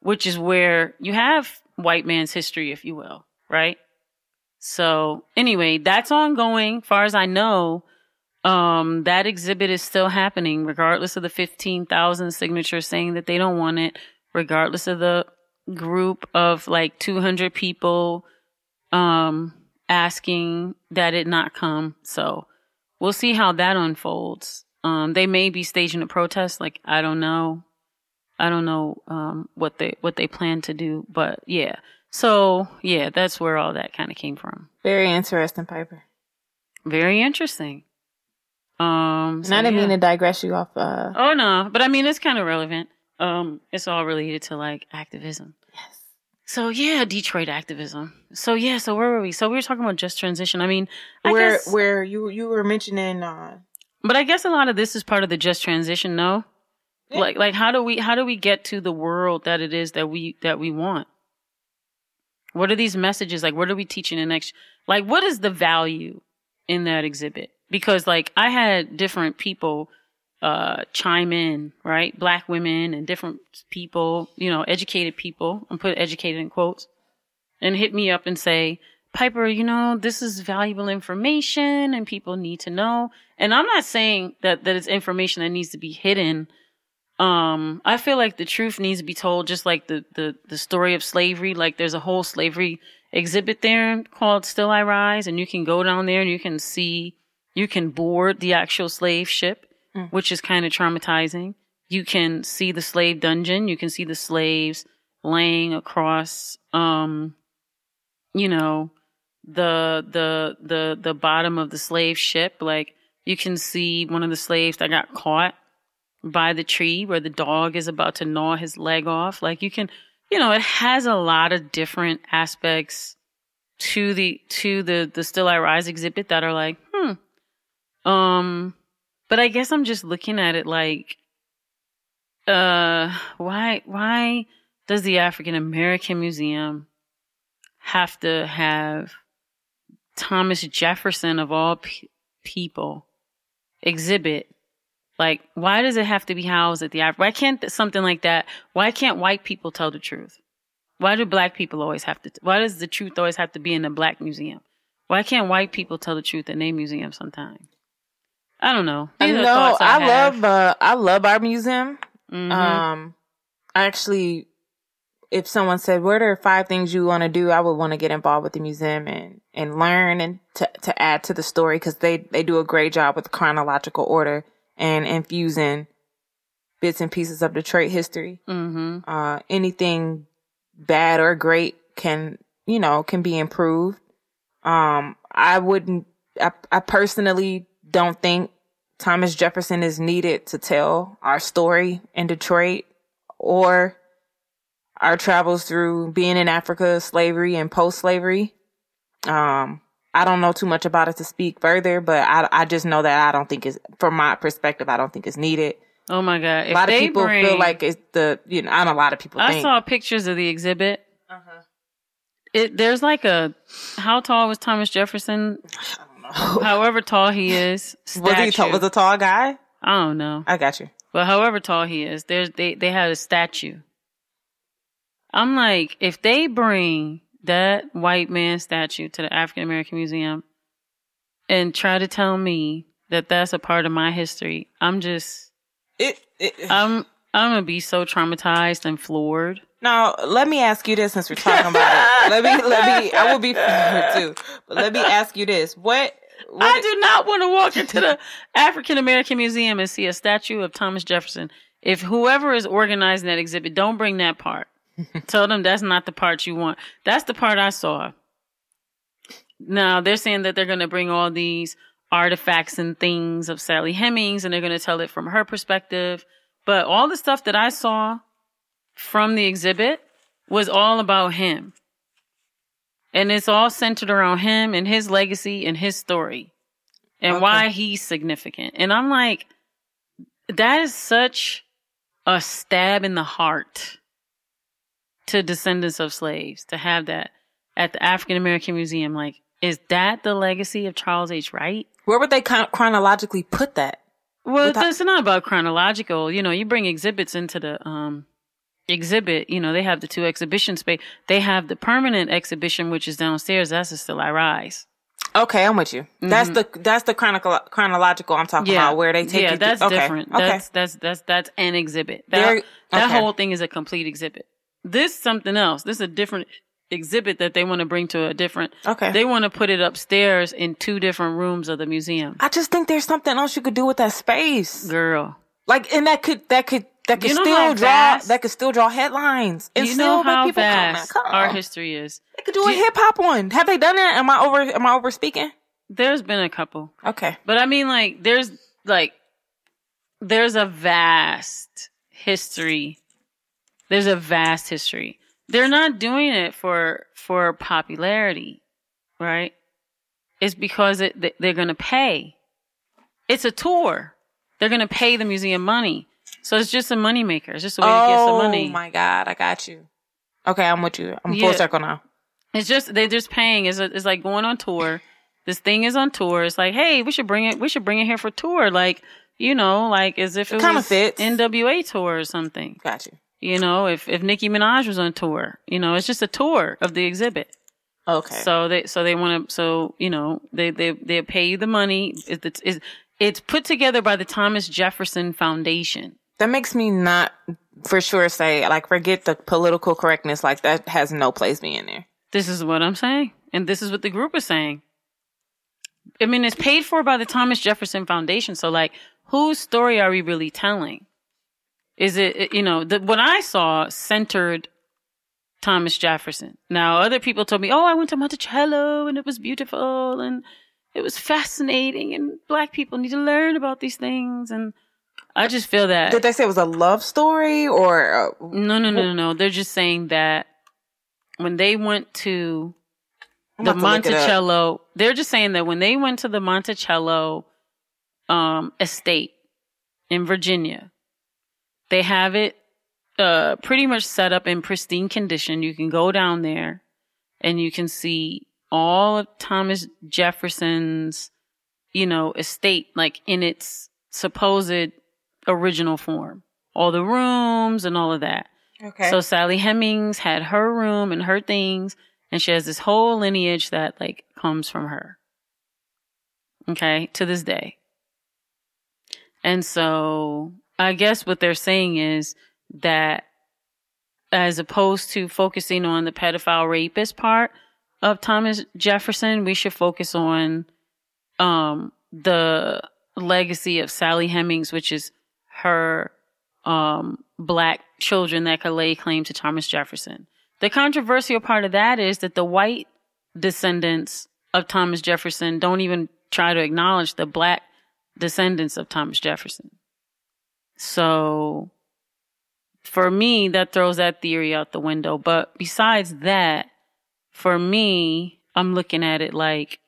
which is where you have white man's history, if you will, right? So anyway, that's ongoing. Far as I know, um, that exhibit is still happening, regardless of the 15,000 signatures saying that they don't want it, regardless of the group of like 200 people, um, asking that it not come. So we'll see how that unfolds. Um, they may be staging a protest. Like, I don't know. I don't know, um, what they, what they plan to do, but yeah. So yeah, that's where all that kind of came from. Very interesting, Piper. Very interesting. Um, so and I didn't yeah. mean to digress you off, uh, Oh no, but I mean it's kind of relevant. Um, it's all related to like activism. yes. So yeah, Detroit activism. So yeah, so where were we? So we were talking about just transition. I mean, I where guess, where you you were mentioning uh but I guess a lot of this is part of the just transition. No, Yeah. like like how do we how do we get to the world that it is that we that we want? What are these messages like? What are we teaching the next? Like, what is the value in that exhibit? Because like I had different people uh chime in, right? Black women and different people, you know, educated people. I'm put educated in quotes, and hit me up and say, Piper, you know, this is valuable information and people need to know. And I'm not saying that that it's information that needs to be hidden. Um, I feel like the truth needs to be told, just like the the the story of slavery. Like there's a whole slavery exhibit there called Still I Rise, and you can go down there and you can see, you can board the actual slave ship, which is kind of traumatizing. You can see the slave dungeon. You can see the slaves laying across, um, you know, the the the the bottom of the slave ship. Like you can see one of the slaves that got caught by the tree where the dog is about to gnaw his leg off. Like you can, you know, it has a lot of different aspects to the to the the Still I Rise exhibit that are like, hmm. Um, but I guess I'm just looking at it like, uh, why why does the African American Museum have to have Thomas Jefferson of all pe- people exhibit like, why does it have to be housed at the Af- Why can't th- something like that? Why can't white people tell the truth? Why do black people always have to? T- why does the truth always have to be in a black museum? Why can't white people tell the truth in their museum sometimes? I don't know. These are no, I, I, love uh I love our museum. Mhm. Um I actually if someone said, What are five things you want to do? I would want to get involved with the museum and, and learn and to, to add to the story because they, they do a great job with chronological order and infusing bits and pieces of Detroit history. Mhm. Uh, anything bad or great can, you know, can be improved. Um, I wouldn't, I, I personally don't think Thomas Jefferson is needed to tell our story in Detroit or our travels through being in Africa, slavery and post slavery. Um, I don't know too much about it to speak further, but I, I just know that I don't think it's, from my perspective, I don't think it's needed. Oh my god! A If lot of people bring, feel like it's the, you know, I know a lot of people I think. saw pictures of the exhibit. Uh-huh. It there's like a how tall was Thomas Jefferson? However tall he is, was he tall, was a tall guy? I don't know. I got you. But however tall he is, there's they they had a statue. I'm like, if they bring that white man statue to the African American Museum and try to tell me that that's a part of my history, I'm just It, it, I'm I'm gonna be so traumatized and floored. Now, let me ask you this since we're talking about it. Let me, let me, I will be floored too. But let me ask you this. What, what I do not want to walk into the African American Museum and see a statue of Thomas Jefferson. If whoever is organizing that exhibit, don't bring that part. Tell them that's not the part you want. That's the part I saw. Now they're saying that they're going to bring all these artifacts and things of Sally Hemings and they're going to tell it from her perspective. But all the stuff that I saw from the exhibit was all about him. And it's all centered around him and his legacy and his story and Okay. why he's significant. And I'm like, that is such a stab in the heart to descendants of slaves to have that at the African American Museum. Like, is that the legacy of Charles H. Wright? where would they chron- chronologically put that? Well, Without- it's not about chronological. You know, you bring exhibits into the um exhibit. You know, they have the two exhibition space. They have the permanent exhibition, which is downstairs. That's a Still I Rise. Okay, I'm with you. That's the, that's the chronicle, chronological I'm talking about where they take Mm-hmm. yeah, you that's different. Okay. That's that's that's that's an exhibit. That that okay. whole thing is a complete exhibit. This something else. This is a different exhibit that they want to bring to a different. Okay. They want to put it upstairs in two different rooms of the museum. I just think there's something else you could do with that space. Girl, Like, and that could, that could, that could You know still draw, vast- that could still draw headlines. And you still know make how people vast come, come our history is. They could do a Do you- hip hop one. Have they done that? Am I over, am I over speaking? There's been a couple. Okay. But I mean, like, there's like, there's a vast history. There's a vast history. they're not doing it for for popularity, right? It's because it, they're going to pay. It's a tour. They're going to pay the museum money. So it's just a moneymaker. It's just a way to get some money. Oh my god, I got you. Okay, I'm with you. I'm Yeah. full circle now. It's just they're just paying. It's, it's like going on tour. This thing is on tour. It's like, hey, we should bring it. We should bring it here for tour. Like, you know, like as if it, kinda was fits. NWA tour or something. Got you. You know, if if Nicki Minaj was on tour, you know, it's just a tour of the exhibit. Okay. So they so they want to so you know they they they pay you the money. It's, it's it's put together by the Thomas Jefferson Foundation. That makes me not for sure say like forget the political correctness. Like that has no place being there. This is what I'm saying, and this is what the group is saying. I mean, it's paid for by the Thomas Jefferson Foundation. So, like, whose story are we really telling? Is it, you know, the, what I saw centered Thomas Jefferson. Now, other people told me, oh, I went to Monticello and it was beautiful and it was fascinating and black people need to learn about these things. And I just feel that. Did they say it was a love story or? Uh, no, no, no, no, no. They're just saying that when they went to I'm the to look it up. Monticello. They're just saying that when they went to the Monticello um, estate in Virginia, they have it uh, pretty much set up in pristine condition. You can go down there and you can see all of Thomas Jefferson's, you know, estate, like in its supposed original form. All the rooms and all of that. Okay. So Sally Hemings had her room and her things, and she has this whole lineage that like comes from her. Okay, to this day. And so I guess what they're saying is that as opposed to focusing on the pedophile rapist part of Thomas Jefferson, we should focus on um the legacy of Sally Hemings, which is her um, black children that could lay claim to Thomas Jefferson. The controversial part of that is that the white descendants of Thomas Jefferson don't even try to acknowledge the black descendants of Thomas Jefferson. So for me, that throws that theory out the window. But besides that, for me, I'm looking at it like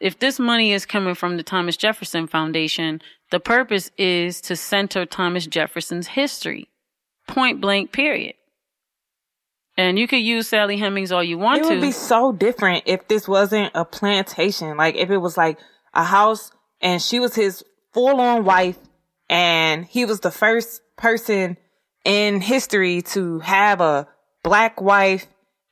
if this money is coming from the Thomas Jefferson Foundation, the purpose is to center Thomas Jefferson's history. Point blank, period. And you could use Sally Hemings all you want to. it to. would be so different if this wasn't a plantation. Like if it was like a house and she was his full on wife and he was the first person in history to have a black wife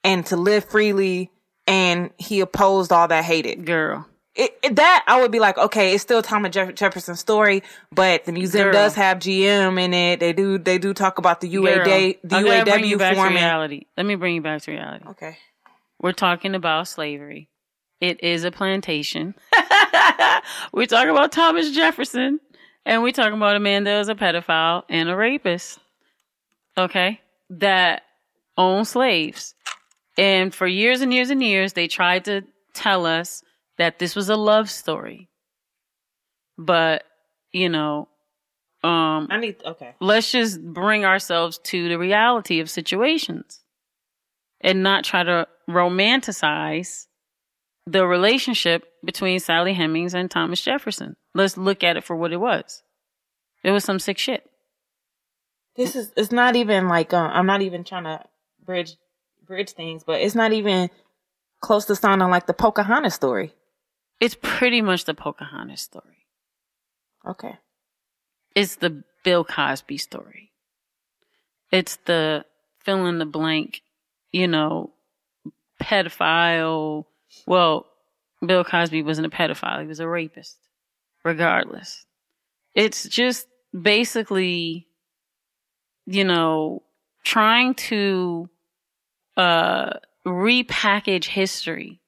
and to live freely and he opposed all that hated. Girl. It, it- that I would be like, okay, it's still Thomas Jeff- Jefferson's story, but the museum Girl. does have GM in it. They do, they do talk about the UA day, the I bring you UAW reality. Let me bring you back to reality. Okay. We're talking about slavery. It is a plantation. we're talking about Thomas Jefferson, and we're talking about a man that was a pedophile and a rapist. Okay, that owned slaves, and for years and years and years, they tried to tell us that this was a love story. But you know, um, I need, okay. let's just bring ourselves to the reality of situations and not try to romanticize the relationship between Sally Hemings and Thomas Jefferson. Let's look at it for what it was. It was some sick shit. This is it's not even like uh, I'm not even trying to bridge bridge things, but it's not even close to sounding like the Pocahontas story. It's pretty much the Pocahontas story. Okay. It's the Bill Cosby story. It's the fill in the blank, you know, pedophile. Well, Bill Cosby wasn't a pedophile. He was a rapist, regardless. It's just basically, you know, trying to, uh, repackage history.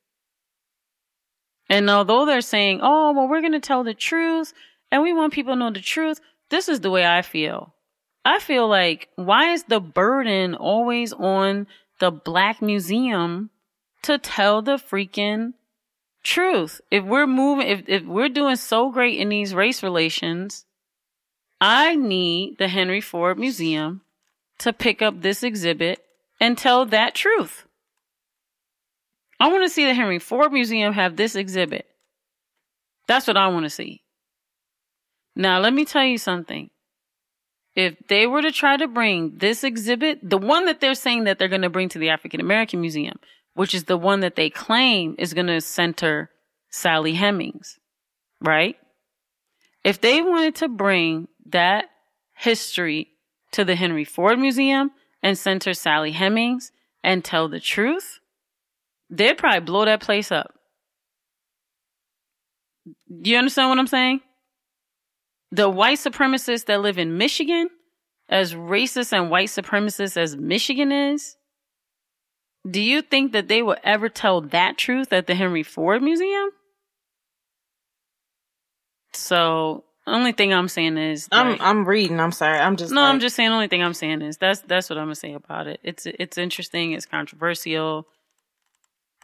And although they're saying, oh, well, we're going to tell the truth and we want people to know the truth, this is the way I feel. I feel like, why is the burden always on the Black Museum to tell the freaking truth? If we're moving, if, if we're doing so great in these race relations, I need the Henry Ford Museum to pick up this exhibit and tell that truth. I want to see the Henry Ford Museum have this exhibit. That's what I want to see. Now, let me tell you something. If they were to try to bring this exhibit, the one that they're saying that they're going to bring to the African American Museum, which is the one that they claim is going to center Sally Hemings, right? If they wanted to bring that history to the Henry Ford Museum and center Sally Hemings and tell the truth, they'd probably blow that place up. Do you understand what I'm saying? The white supremacists that live in Michigan, as racist and white supremacist as Michigan is, do you think that they will ever tell that truth at the Henry Ford Museum? So, only thing I'm saying is I'm like- I'm reading. I'm sorry. I'm just no, I'm just saying. The only thing I'm saying is that's that's what I'm gonna say about it. It's it's interesting. It's controversial,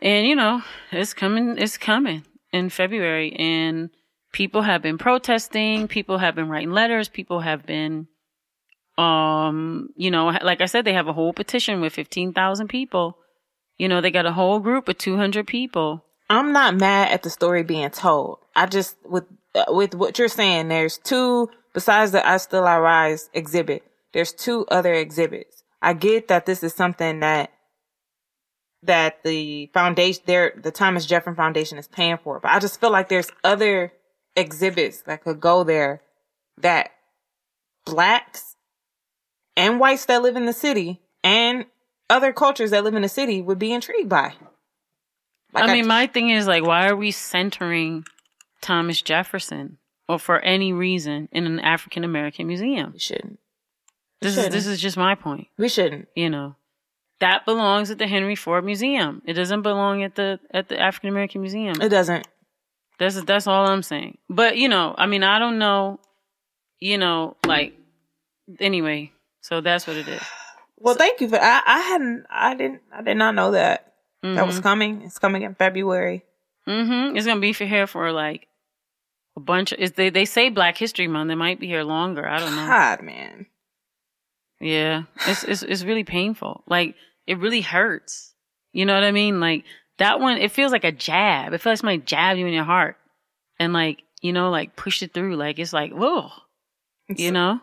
and you know, it's coming. It's coming in February, and people have been protesting. People have been writing letters. People have been, um, you know, like I said, they have a whole petition with fifteen thousand people. You know, they got a whole group of two hundred people. I'm not mad at the story being told. I just with uh, with what you're saying. There's two besides the I Still I Rise exhibit. There's two other exhibits. I get that this is something that that the foundation there the Thomas Jefferson Foundation is paying for, but I just feel like there's other exhibits that could go there that blacks and whites that live in the city and other cultures that live in the city would be intrigued by. Like I mean, my thing is like, why are we centering Thomas Jefferson or for any reason in an African American museum? we shouldn't. This is shouldn't. this is just my point. We shouldn't. You know, that belongs at the Henry Ford Museum. It doesn't belong at the at the African American Museum. It doesn't. That's that's all I'm saying. But you know, I mean, I don't know. You know, like anyway. So that's what it is. Well, thank you for. I, I hadn't. I didn't. I did not know that that Mm-hmm. was coming. It's coming in February. Mm-hmm. It's gonna be for here for like a bunch of. Is they they say Black History Month. They might be here longer. I don't know. God, man. Yeah, it's it's it's really painful. Like it really hurts. You know what I mean? Like that one, it feels like a jab. It feels like somebody jabbed you in your heart, and like you know, like push it through. Like it's like whoa, you know?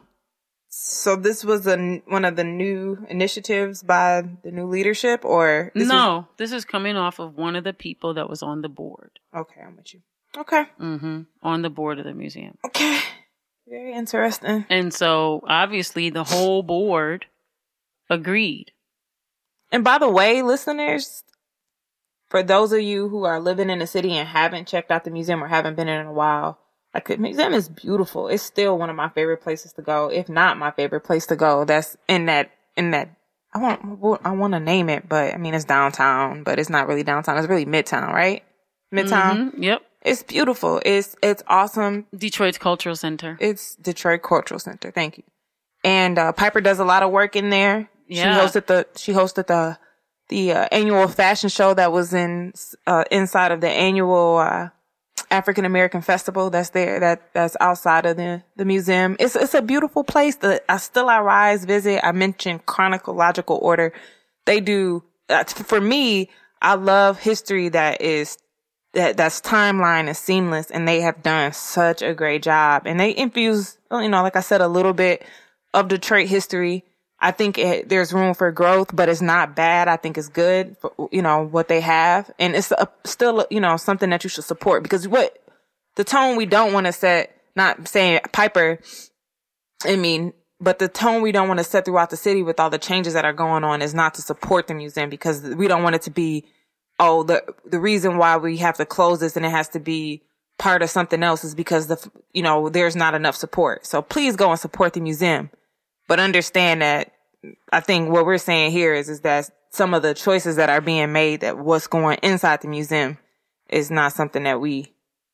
So this was a one of the new initiatives by the new leadership, or this no, this is coming off of one of the people that was on the board. Okay, I'm with you. Okay. Mm-hmm. On the board of the museum, Okay. Very interesting. and so obviously the whole board agreed. And by the way, listeners, for those of you who are living in the city and haven't checked out the museum or haven't been in a while, like the museum is beautiful. It's still one of my favorite places to go, if not my favorite place to go. That's in that in that I want I want to name it, but I mean it's downtown, but it's not really downtown. It's really midtown, right? Midtown. Mhm. Yep, It's beautiful. It's it's awesome. Detroit's Cultural Center. It's Detroit Cultural Center. Thank you. And uh, Piper does a lot of work in there. Yeah. She hosted the she hosted the the uh, annual fashion show that was in uh, inside of the annual uh, African American festival that's there that that's outside of the the museum. It's it's a beautiful place. The I still I rise visit. I mentioned chronological order. They do uh, for me. I love history that is that that's timeline and seamless and they have done such a great job and they infuse you know like i said a little bit of detroit history i think it, there's room for growth but it's not bad. I think it's good for you know what they have. And it's a, still you know something that you should support because what the tone we don't want to set not saying piper i mean but the tone we don't want to set throughout the city with all the changes that are going on is not to support the museum because we don't want it to be oh, the the reason why we have to close this and it has to be part of something else is because the you know there's not enough support. So please go and support the museum, but understand that I think what we're saying here is is that some of the choices that are being made that what's going inside the museum is not something that we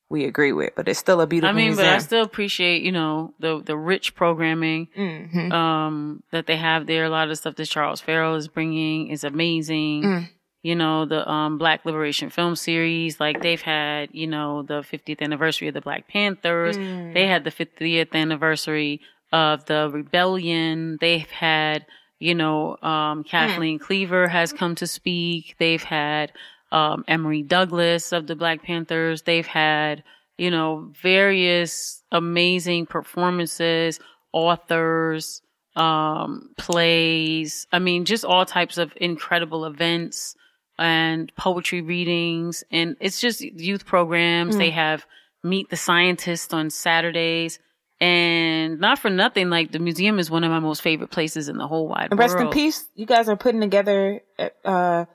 we agree with, but it's still a beautiful I mean, museum. but I still appreciate, you know, the the rich programming Mhm. um that they have there. A lot of the stuff that Charles Ferrell is bringing is amazing. Mm. You know, the um Black Liberation film series, like they've had, you know, the 50th anniversary of the Black Panthers. Mm. They had the 50th anniversary of the rebellion. They've had, you know, um, Kathleen Cleaver has come to speak. They've had, um, Emory Douglas of the Black Panthers. They've had, you know, various amazing performances, authors, um, plays. I mean, just all types of incredible events and poetry readings. And it's just youth programs. They have Meet the Scientist on Saturdays. And not for nothing, like the museum is one of my most favorite places in the whole wide And world. rest in peace. You guys are putting together uh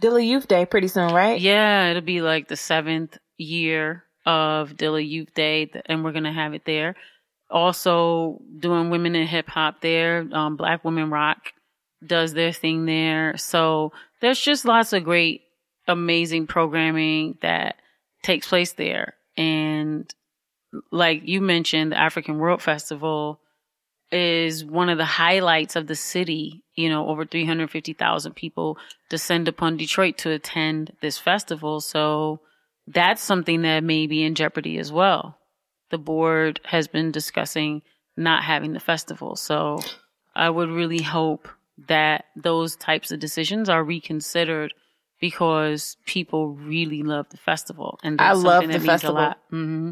Dilla Youth Day pretty soon, right? Yeah, it'll be like the seventh year of Dilla Youth Day, and we're gonna have it there. Also, doing women in hip hop there. Um, Black Women Rock does their thing there. So there's just lots of great, amazing programming that takes place there. And like you mentioned, the African World Festival is one of the highlights of the city. You know, over 350,000 people descend upon Detroit to attend this festival. So that's something that may be in jeopardy as well. The board has been discussing not having the festival. So I would really hope that those types of decisions are reconsidered because people really love the festival. And I love something the festival. a lot. hmm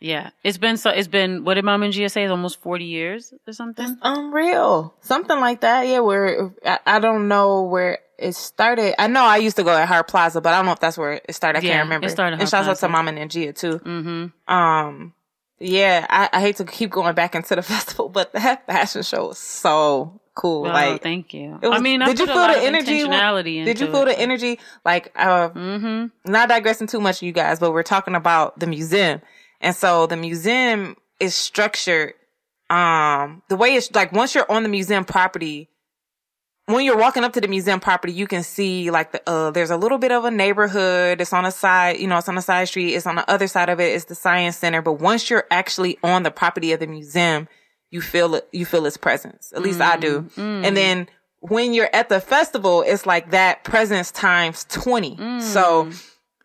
Yeah. It's been so, it's been, what did Mom and Gia say? It's almost 40 years or something? Unreal. Something like that. Yeah, where I, I don't know where it started. I know I used to go at Hart Plaza, but I don't know if that's where it started. I Yeah, can't remember. it started and Hart shouts out to. Mama and Gia too. Mm-hmm. Um, yeah, I, I hate to keep going back into the festival, but that fashion show was so cool. Well, like, thank you. was- I mean, I did you feel lot the of energy? Did you feel it. the energy? Like, uh, Mm-hmm. not digressing too much, you guys, but we're talking about the museum. And so the museum is structured, um, the way it's like once you're on the museum property, when you're walking up to the museum property, you can see like the, uh, there's a little bit of a neighborhood. It's on a side, you know, it's on a side street. It's on the other side of it. It's the science center. But once you're actually on the property of the museum, you feel it, you feel its presence. At least I do. And then when you're at the festival, it's like that presence times 20. So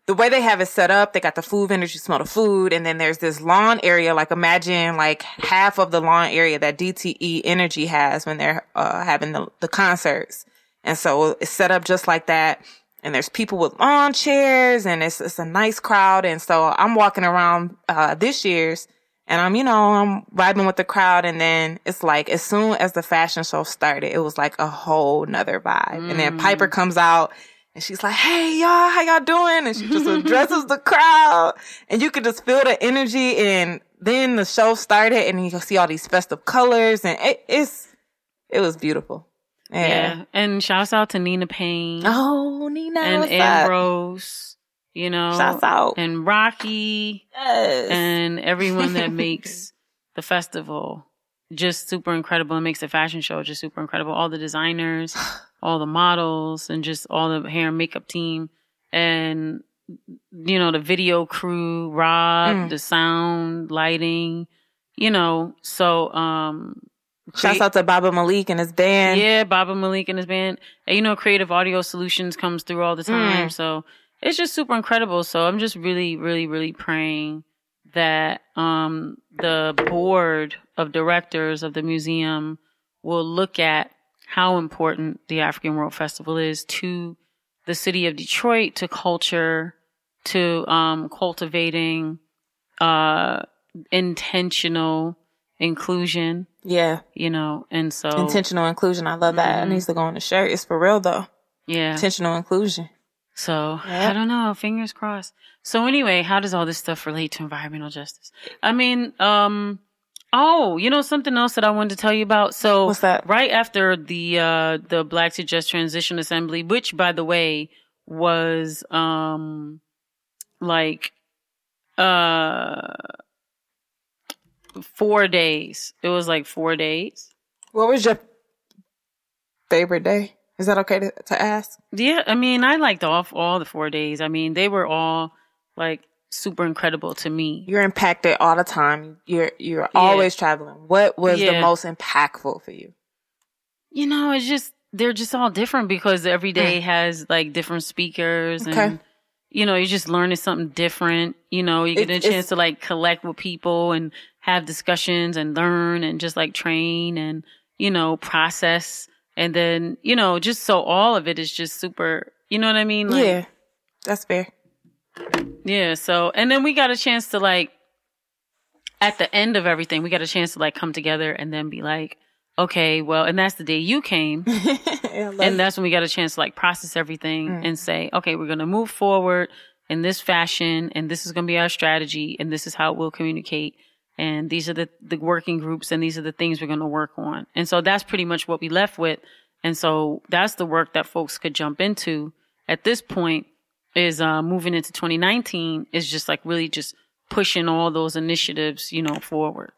the way they have it set up, they got the food vendors, you smell the food, and then there's this lawn area, like imagine like half of the lawn area that DTE Energy has when they're uh, having the, the concerts. And so it's set up just like that. And there's people with lawn chairs and it's, it's a nice crowd. And so I'm walking around, uh, this year's and I'm, you know, I'm vibing with the crowd. And then it's like, as soon as the fashion show started, it was like a whole nother vibe. And then Piper comes out and she's like, Hey, y'all, how y'all doing? And she just addresses the crowd and you could just feel the energy. And then the show started and you can see all these festive colors and it, it's, it was beautiful. Yeah. Yeah. And shouts out to Nina Payne Oh, Nina. and? Ambrose, you know, Shouts out. and Rocky Yes. and everyone that makes the festival just super incredible and makes the fashion show just super incredible. All the designers, all the models, and just all the hair and makeup team, and you know the video crew, Rob, Mm. the sound, lighting, you know. So um, Shouts out to Baba Malik and his band. yeah, Baba Malik and his band. And you know, Creative Audio Solutions comes through all the time. So it's just super incredible. So I'm just really, really, really praying that um the board of directors of the museum will look at how important the African World Festival is to the city of Detroit, to culture, to um cultivating uh intentional inclusion Yeah. you know, and so Intentional inclusion. I love that. Mm-hmm. It needs to go on the shirt. It's for real though. yeah. Intentional inclusion. So Yep. I don't know. Fingers crossed. So anyway, how does all this stuff relate to environmental justice? I mean, um, oh, you know something else that I wanted to tell you about. So What's that? right after the uh the Black to Just Transition Assembly, which by the way was um like uh four days. It was like four days. What was your favorite day? Is that okay to, to ask? Yeah, I mean, I liked all all the four days. I mean, they were all like super incredible to me. You're impacted all the time. You're you're always traveling. What was the most impactful for you? You know, it's just they're just all different because every day has like different speakers and Mm. You know, you're just learning something different. You know, you get It- a chance to like collect with people and have discussions and learn and just like train and you know, process. And then, you know, just so all of it is just super, you know what I mean? Like, yeah, that's fair. Yeah. So, and then we got a chance to like, at the end of everything, we got a chance to like come together and then be like, okay, well, and that's the day you came. and that's when we got a chance to like process everything mm. and say, okay, we're going to move forward in this fashion and this is going to be our strategy and this is how we'll communicate. And these are the, the working groups and these are the things we're going to work on. And so that's pretty much what we left with. And so that's the work that folks could jump into at this point is, uh, moving into 2019 is just like really just pushing all those initiatives, you know, forward.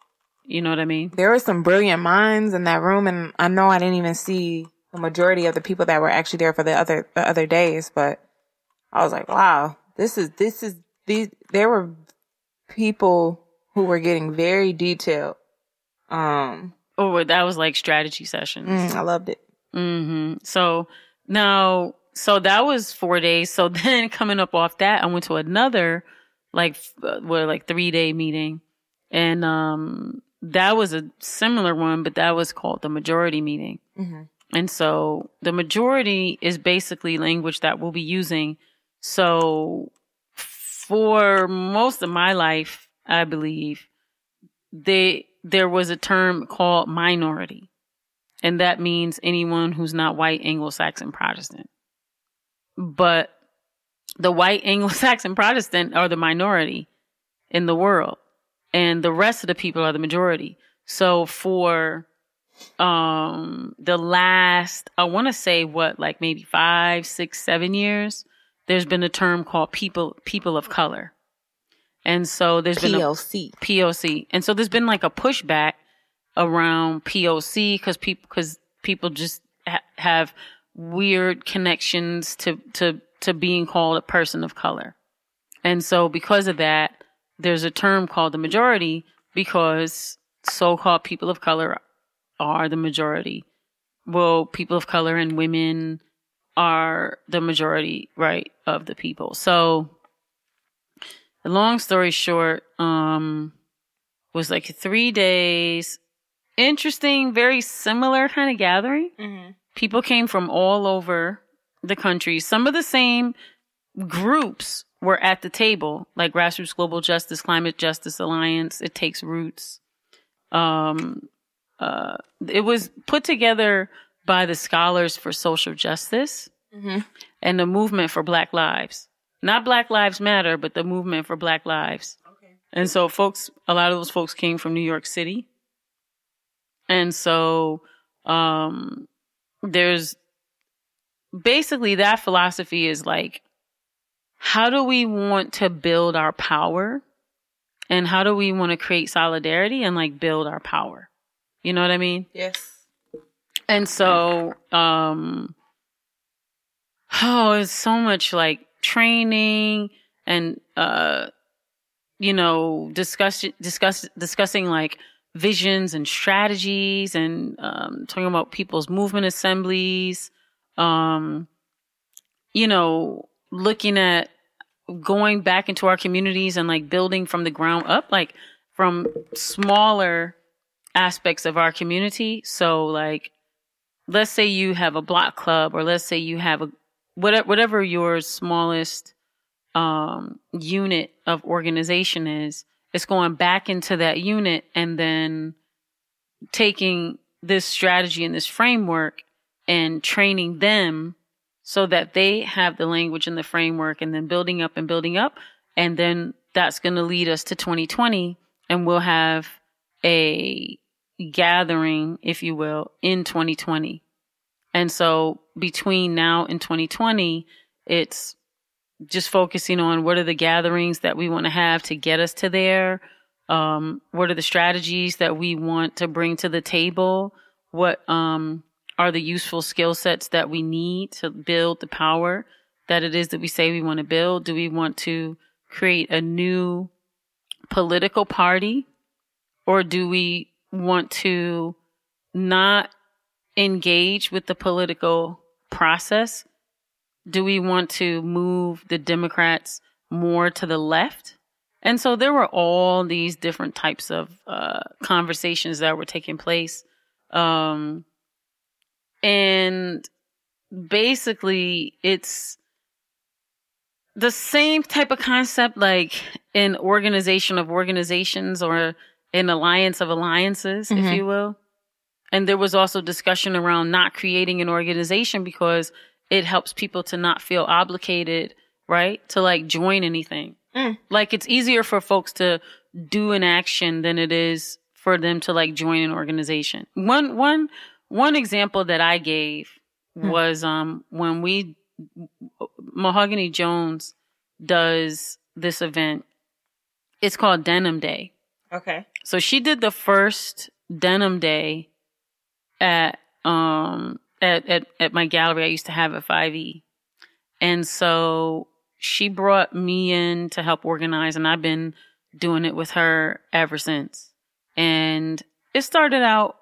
You know what I mean? there were some brilliant minds in that room, and I know I didn't even see the majority of the people that were actually there for the other the other days, but I was like, wow, this is this is these. There were people who were getting very detailed. Um, Or that was like strategy sessions. mm, I loved it. Mm-hmm. So now, so that was four days. So then coming up off that, I went to another like, uh, what, like three day meeting. And, um, that was a similar one, but that was called the majority meeting. And so the majority is basically language that we'll be using. So for most of my life, I believe they, there was a term called minority and that means anyone who's not white, Anglo-Saxon, Protestant. But the white Anglo-Saxon Protestant are the minority in the world, and the rest of the people are the majority. So for um the last, I want to say what, like maybe five, six, seven years, there's been a term called people people of color, and so there's been a, PLC. POC. And so there's been like a pushback around POC because people, because people just ha- have weird connections to, to, to being called a person of color. And so because of that, there's a term called the majority because so-called people of color are the majority. Well, people of color and women are the majority, right, of the people. So, long story short, um, was like three days. Interesting, very similar kind of gathering. People came from all over the country. Some of the same groups were at the table, like Grassroots Global Justice, Climate Justice Alliance. It takes roots. Um, uh, it was put together by the Scholars for Social Justice and the Movement for Black Lives. Not Black Lives Matter, but the Movement for Black Lives. And so folks, a lot of those folks came from New York City. And so, um, there's basically that philosophy is like, how do we want to build our power? And how do we want to create solidarity and like build our power? You know what I mean? Yes. And so, um, oh, it's so much like training and, uh, you know, discuss, discuss, discussing like visions and strategies and, um, talking about people's movement assemblies, um, you know, looking at going back into our communities and like building from the ground up, like from smaller aspects of our community. So like, let's say you have a block club or let's say you have a whatever whatever your smallest um unit of organization is it's going back into that unit and then taking this strategy and this framework and training them so that they have the language and the framework and then building up and building up. And then that's going to lead us to 2020 and we'll have a gathering if you will in 2020 and so between now and 2020, it's just focusing on what are the gatherings that we want to have to get us to there. Um, what are the strategies that we want to bring to the table? What, um, are the useful skill sets that we need to build the power that it is that we say we want to build? Do we want to create a new political party or do we want to not engage with the political process? Do we want to move the Democrats more to the left? And so there were all these different types of uh, conversations that were taking place. Um, and basically it's the same type of concept like an organization of organizations or an alliance of alliances, if you will. And there was also discussion around not creating an organization because it helps people to not feel obligated, right? To like join anything. Like it's easier for folks to do an action than it is for them to like join an organization. One, one, one example that I gave was, um, when we, Mahogany Jones does this event. It's called Denim Day. Okay. So she did the first denim day at um at at, at my gallery I used to have at 5e. And so she brought me in to help organize and I've been doing it with her ever since. And it started out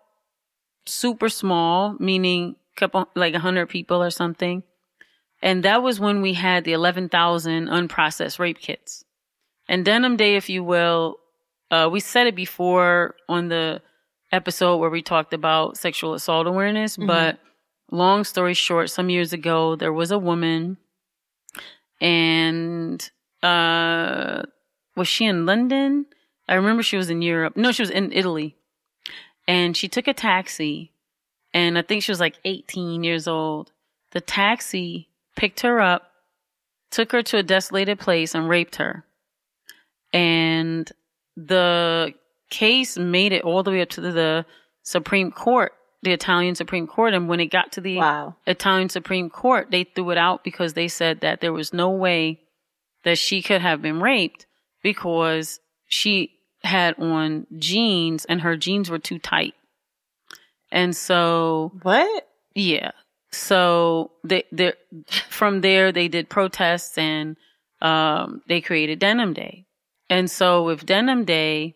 super small, meaning couple like 100 people or something. And that was when we had the 11,000 unprocessed rape kits. And Denim Day, if you will, uh, we said it before on the episode where we talked about sexual assault awareness, but long story short, some years ago, there was a woman and, uh, was she in London? I remember she was in Europe. No, she was in Italy. And she took a taxi and I think she was like 18 years old. The taxi picked her up, took her to a desolated place and raped her. And the case made it all the way up to the Supreme Court, the Italian Supreme Court. And when it got to the Wow. Italian Supreme Court, they threw it out because they said that there was no way that she could have been raped because she had on jeans and her jeans were too tight. And so What? yeah. So they they from there they did protests and um they created Denim Day. And so with Denim Day,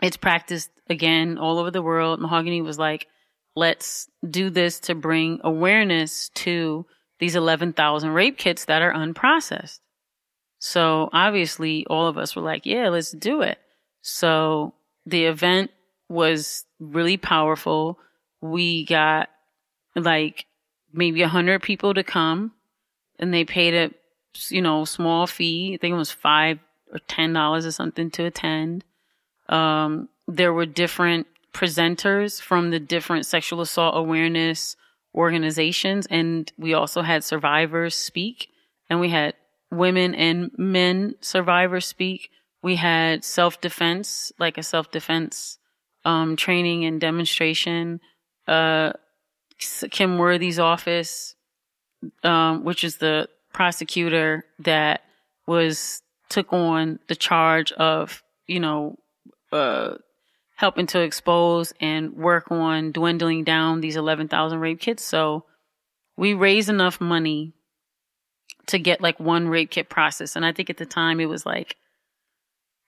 it's practiced again all over the world. Mahogany was like, let's do this to bring awareness to these 11,000 rape kits that are unprocessed. So obviously all of us were like, yeah, let's do it. So the event was really powerful. We got like maybe a hundred people to come and they paid a, you know, small fee. I think it was five or ten dollars or something to attend. Um, there were different presenters from the different sexual assault awareness organizations. And we also had survivors speak and we had women and men survivors speak. We had self defense, like a self defense, um, training and demonstration. Uh, Kym Worthy's office, um, which is the prosecutor that was took on the charge of, you know, uh, helping to expose and work on dwindling down these 11,000 rape kits. So we raised enough money to get like one rape kit process. And I think at the time it was like,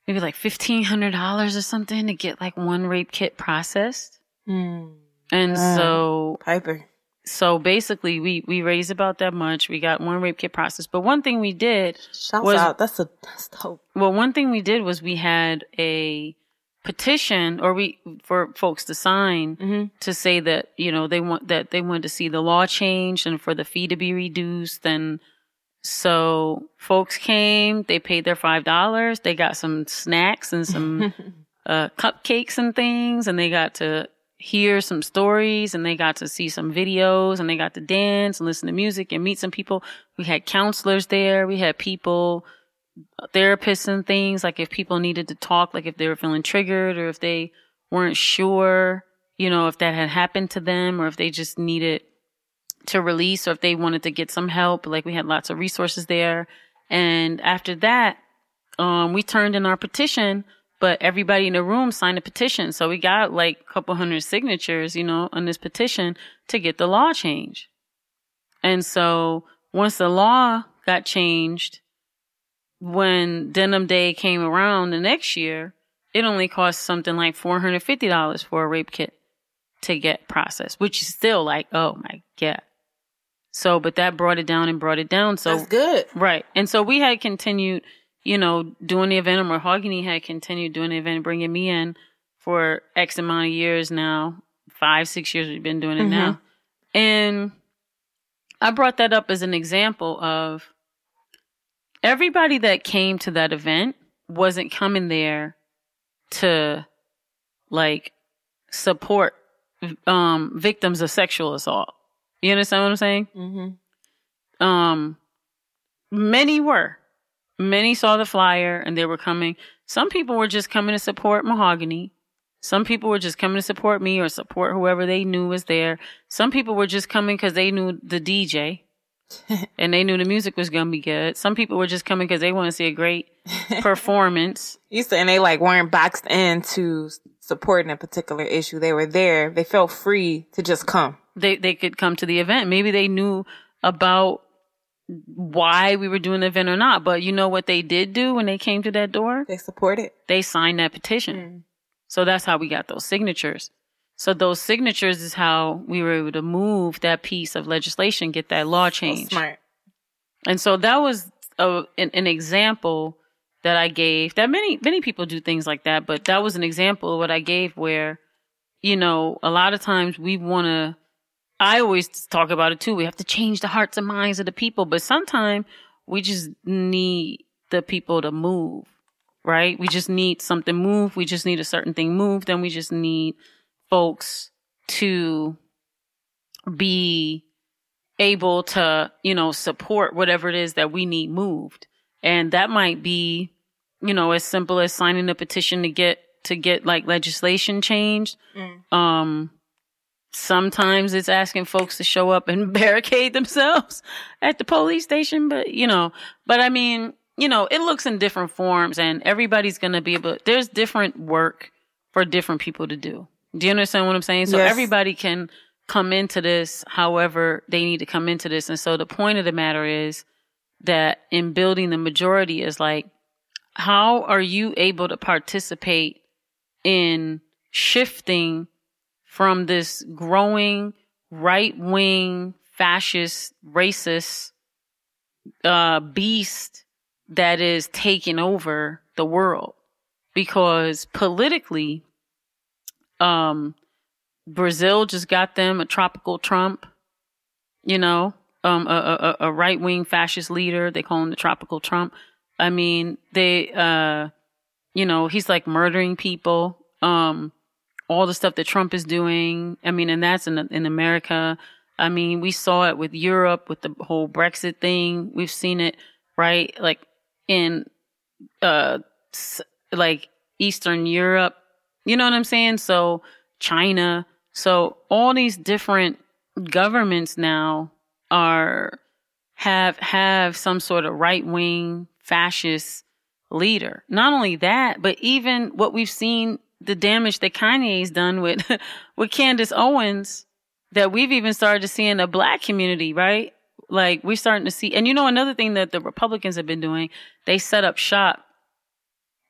maybe like $1,500 or something to get like one rape kit processed. Hmm. And so Piper. so basically we we raised about that much we got one rape kit process but one thing we did Shouts Was- out. That's a that's dope. well one thing we did was we had a petition or we for folks to sign to say that you know they want that they wanted to see the law changed and for the fee to be reduced and so folks came they paid their five dollars they got some snacks and some uh, cupcakes and things, and they got to hear some stories, and they got to see some videos, and they got to dance and listen to music and meet some people. We had counselors there. We had people, therapists and things. Like if people needed to talk, like if they were feeling triggered or if they weren't sure, you know, if that had happened to them or if they just needed to release or if they wanted to get some help. Like we had lots of resources there. And after that, um, we turned in our petition, but everybody in the room signed a petition. So we got like a couple hundred signatures, you know, on this petition to get the law changed. And so once the law got changed, when Denim Day came around the next year, it only cost something like $450 for a rape kit to get processed, which is still like, oh my God. So, but that brought it down and brought it down. So That's good. Right. And so we had continued, you know, doing the event, or Mahogany had continued doing the event, bringing me in for X amount of years now, five, six years we've been doing it now. Mm-hmm. And I brought that up as an example of everybody that came to that event wasn't coming there to like support um victims of sexual assault. You understand what I'm saying? Mm-hmm. Um many were. Many saw the flyer and they were coming. Some people were just coming to support Mahogany. Some people were just coming to support me or support whoever they knew was there. Some people were just coming because they knew the DJ and they knew the music was to be good. Some people were just coming because they want to see a great performance. Used to, and they like weren't boxed into supporting a particular issue. They were there. They felt free to just come. They, they could come to the event. Maybe they knew about why we were doing the event or not. But you know what they did do when they came to that door? They supported. They signed that petition. Mm. So that's how we got those signatures. So those signatures is how we were able to move that piece of legislation, get that law changed. Smart. And so that was a, an, an example that I gave that many, many people do things like that, but that was an example of what I gave where, you know, a lot of times we want to, I always talk about it too. We have to change the hearts and minds of the people, but sometimes we just need the people to move, right? We just need something moved. We just need a certain thing moved. Then we just need folks to be able to, you know, support whatever it is that we need moved. And that might be, you know, as simple as signing a petition to get, to get like legislation changed. Um, sometimes it's asking folks to show up and barricade themselves at the police station, but you know, but I mean, you know, it looks in different forms and everybody's going to be able, there's different work for different people to do. Do you understand what I'm saying? So Yes. everybody can come into this however they need to come into this. And so the point of the matter is that in building the majority is like, how are you able to participate in shifting from this growing right wing, fascist, racist uh, beast that is taking over the world? Because politically, um, Brazil just got them a tropical Trump, you know, um, a, a, a right wing fascist leader. They call him the tropical Trump. I mean, they, uh, you know, he's like murdering people. Um, all the stuff that Trump is doing. I mean, and that's in, in America. I mean, we saw it with Europe with the whole Brexit thing. We've seen it, right? Like in, uh, like Eastern Europe. You know what I'm saying? So China. So all these different governments now are have have some sort of right wing fascist leader. Not only that, but even what we've seen the damage that Kanye's done with with Candace Owens that we've even started to see in the black community, right? Like we're starting to see and you know another thing that the Republicans have been doing, they set up shop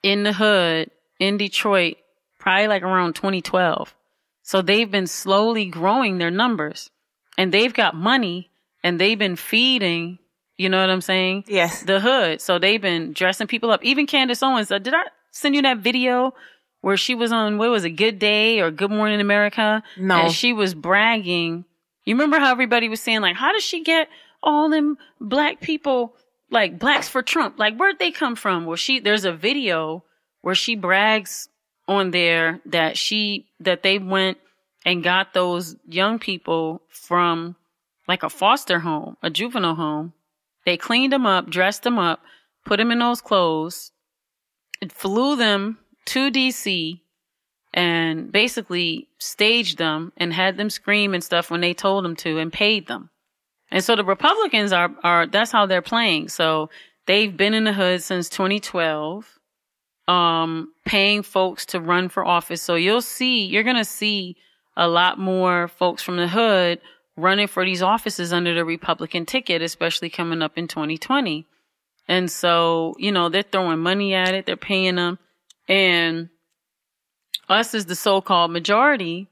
in the hood in Detroit probably like around 2012. So they've been slowly growing their numbers and they've got money and they've been feeding, you know what I'm saying? Yes. The hood. So they've been dressing people up. Even Candace Owens, uh, did I send you that video where she was on, what was it, Good Day or Good Morning America? No. And she was bragging. You remember how everybody was saying like, how does she get all them black people, like blacks for Trump? Like where'd they come from? Well, she, there's a video where she brags on there that she, that they went and got those young people from like a foster home, a juvenile home. They cleaned them up, dressed them up, put them in those clothes, and flew them to DC and basically staged them and had them scream and stuff when they told them to and paid them. And so the Republicans are, are, that's how they're playing. So they've been in the hood since 2012, um, paying folks to run for office. So you'll see, you're going to see a lot more folks from the hood running for these offices under the Republican ticket, especially coming up in 2020. And so, you know, they're throwing money at it. They're paying them. And us as the so-called majority,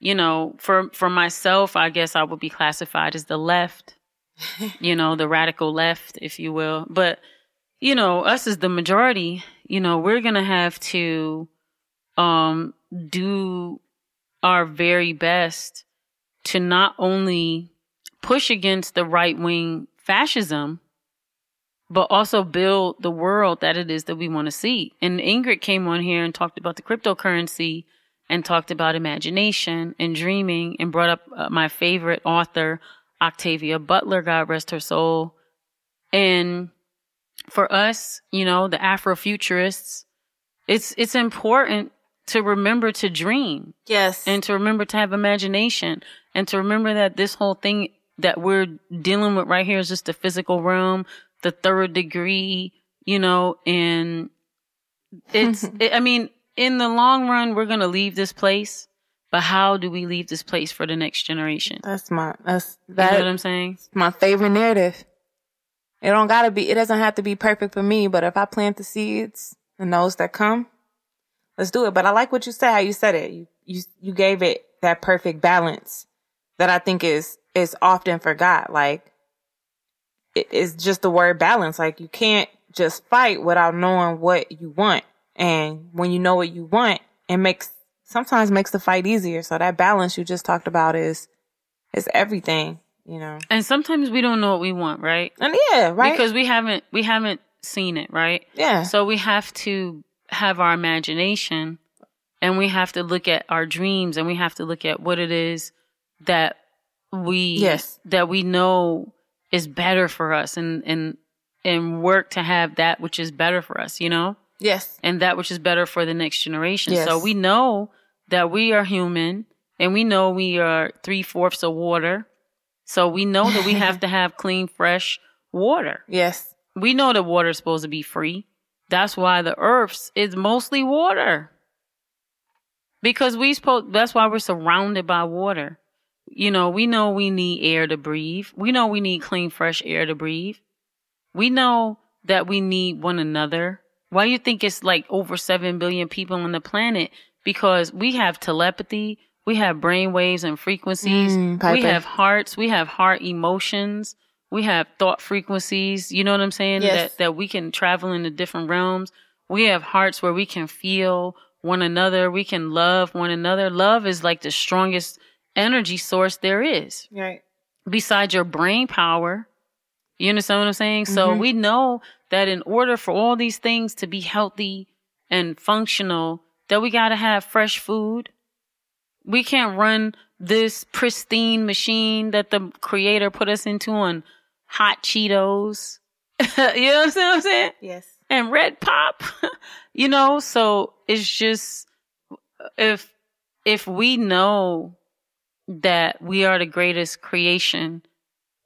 you know, for, for myself, I guess I would be classified as the left, you know, the radical left, if you will. But, you know, us as the majority, you know, we're going to have to, um, do our very best to not only push against the right wing fascism, but also build the world that it is that we want to see. And Ingrid came on here and talked about the cryptocurrency and talked about imagination and dreaming and brought up uh, my favorite author, Octavia Butler, God rest her soul. And for us, you know, the Afrofuturists, it's, it's important to remember to dream Yes. and to remember to have imagination and to remember that this whole thing that we're dealing with right here is just the physical realm, the third degree, you know, and it's, it, I mean, in the long run, we're going to leave this place, but how do we leave this place for the next generation? that's my that's You that know what I'm saying? my favorite narrative. It don't gotta be. It doesn't have to be perfect for me. But if I plant the seeds and those that come, let's do it. But I like what you said. How you said it. You you you gave it that perfect balance that I think is is often forgot. Like it is just the word balance. Like you can't just fight without knowing what you want. And when you know what you want, it makes sometimes makes the fight easier. So that balance you just talked about is is everything. You know. And sometimes we don't know what we want, right? And yeah, right. Because we haven't, we haven't seen it, right? yeah, So we have to have our imagination and we have to look at our dreams and we have to look at what it is that we Yes. that we know is better for us and and and work to have that which is better for us, you know? yes, And that which is better for the next generation. Yes. So we know that we are human and we know we are three fourths of water. So we know that we have to have clean, fresh water yes, we know that water is supposed to be free. That's why the earth's is mostly water. Because we supposed that's why we're surrounded by water. You know, we know we need air to breathe. We know we need clean, fresh air to breathe. We know that we need one another. Why do you think it's like over 7 billion people on the planet? Because we have telepathy, we have brain waves and frequencies, Mm, we have hearts, we have heart emotions, we have thought frequencies. You know what I'm saying? Yes. That that we can travel into different realms. We have hearts where we can feel one another, we can love one another. Love is like the strongest energy source there is right, besides your brain power. You understand what I'm saying? So Mm-hmm. we know that in order for all these things to be healthy and functional, that we got to have fresh food. We can't run this pristine machine that the creator put us into on hot Cheetos. you know what I'm saying? yes, and red pop you know so it's just if if we know that we are the greatest creation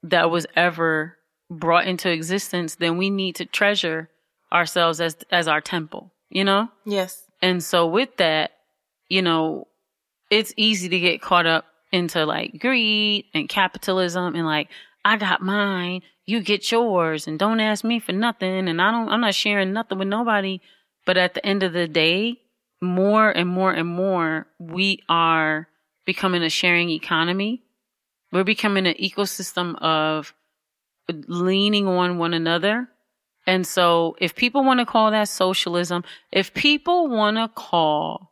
that was ever brought into existence then we need to treasure ourselves as as our temple you know yes, and so with that you know it's easy to get caught up into like greed and capitalism and like I got mine, you get yours and don't ask me for nothing and I don't I'm not sharing nothing with nobody. But at the end of the day, more and more and more we are becoming a sharing economy. We're becoming an ecosystem of leaning on one another. And so if people want to call that socialism, if people want to call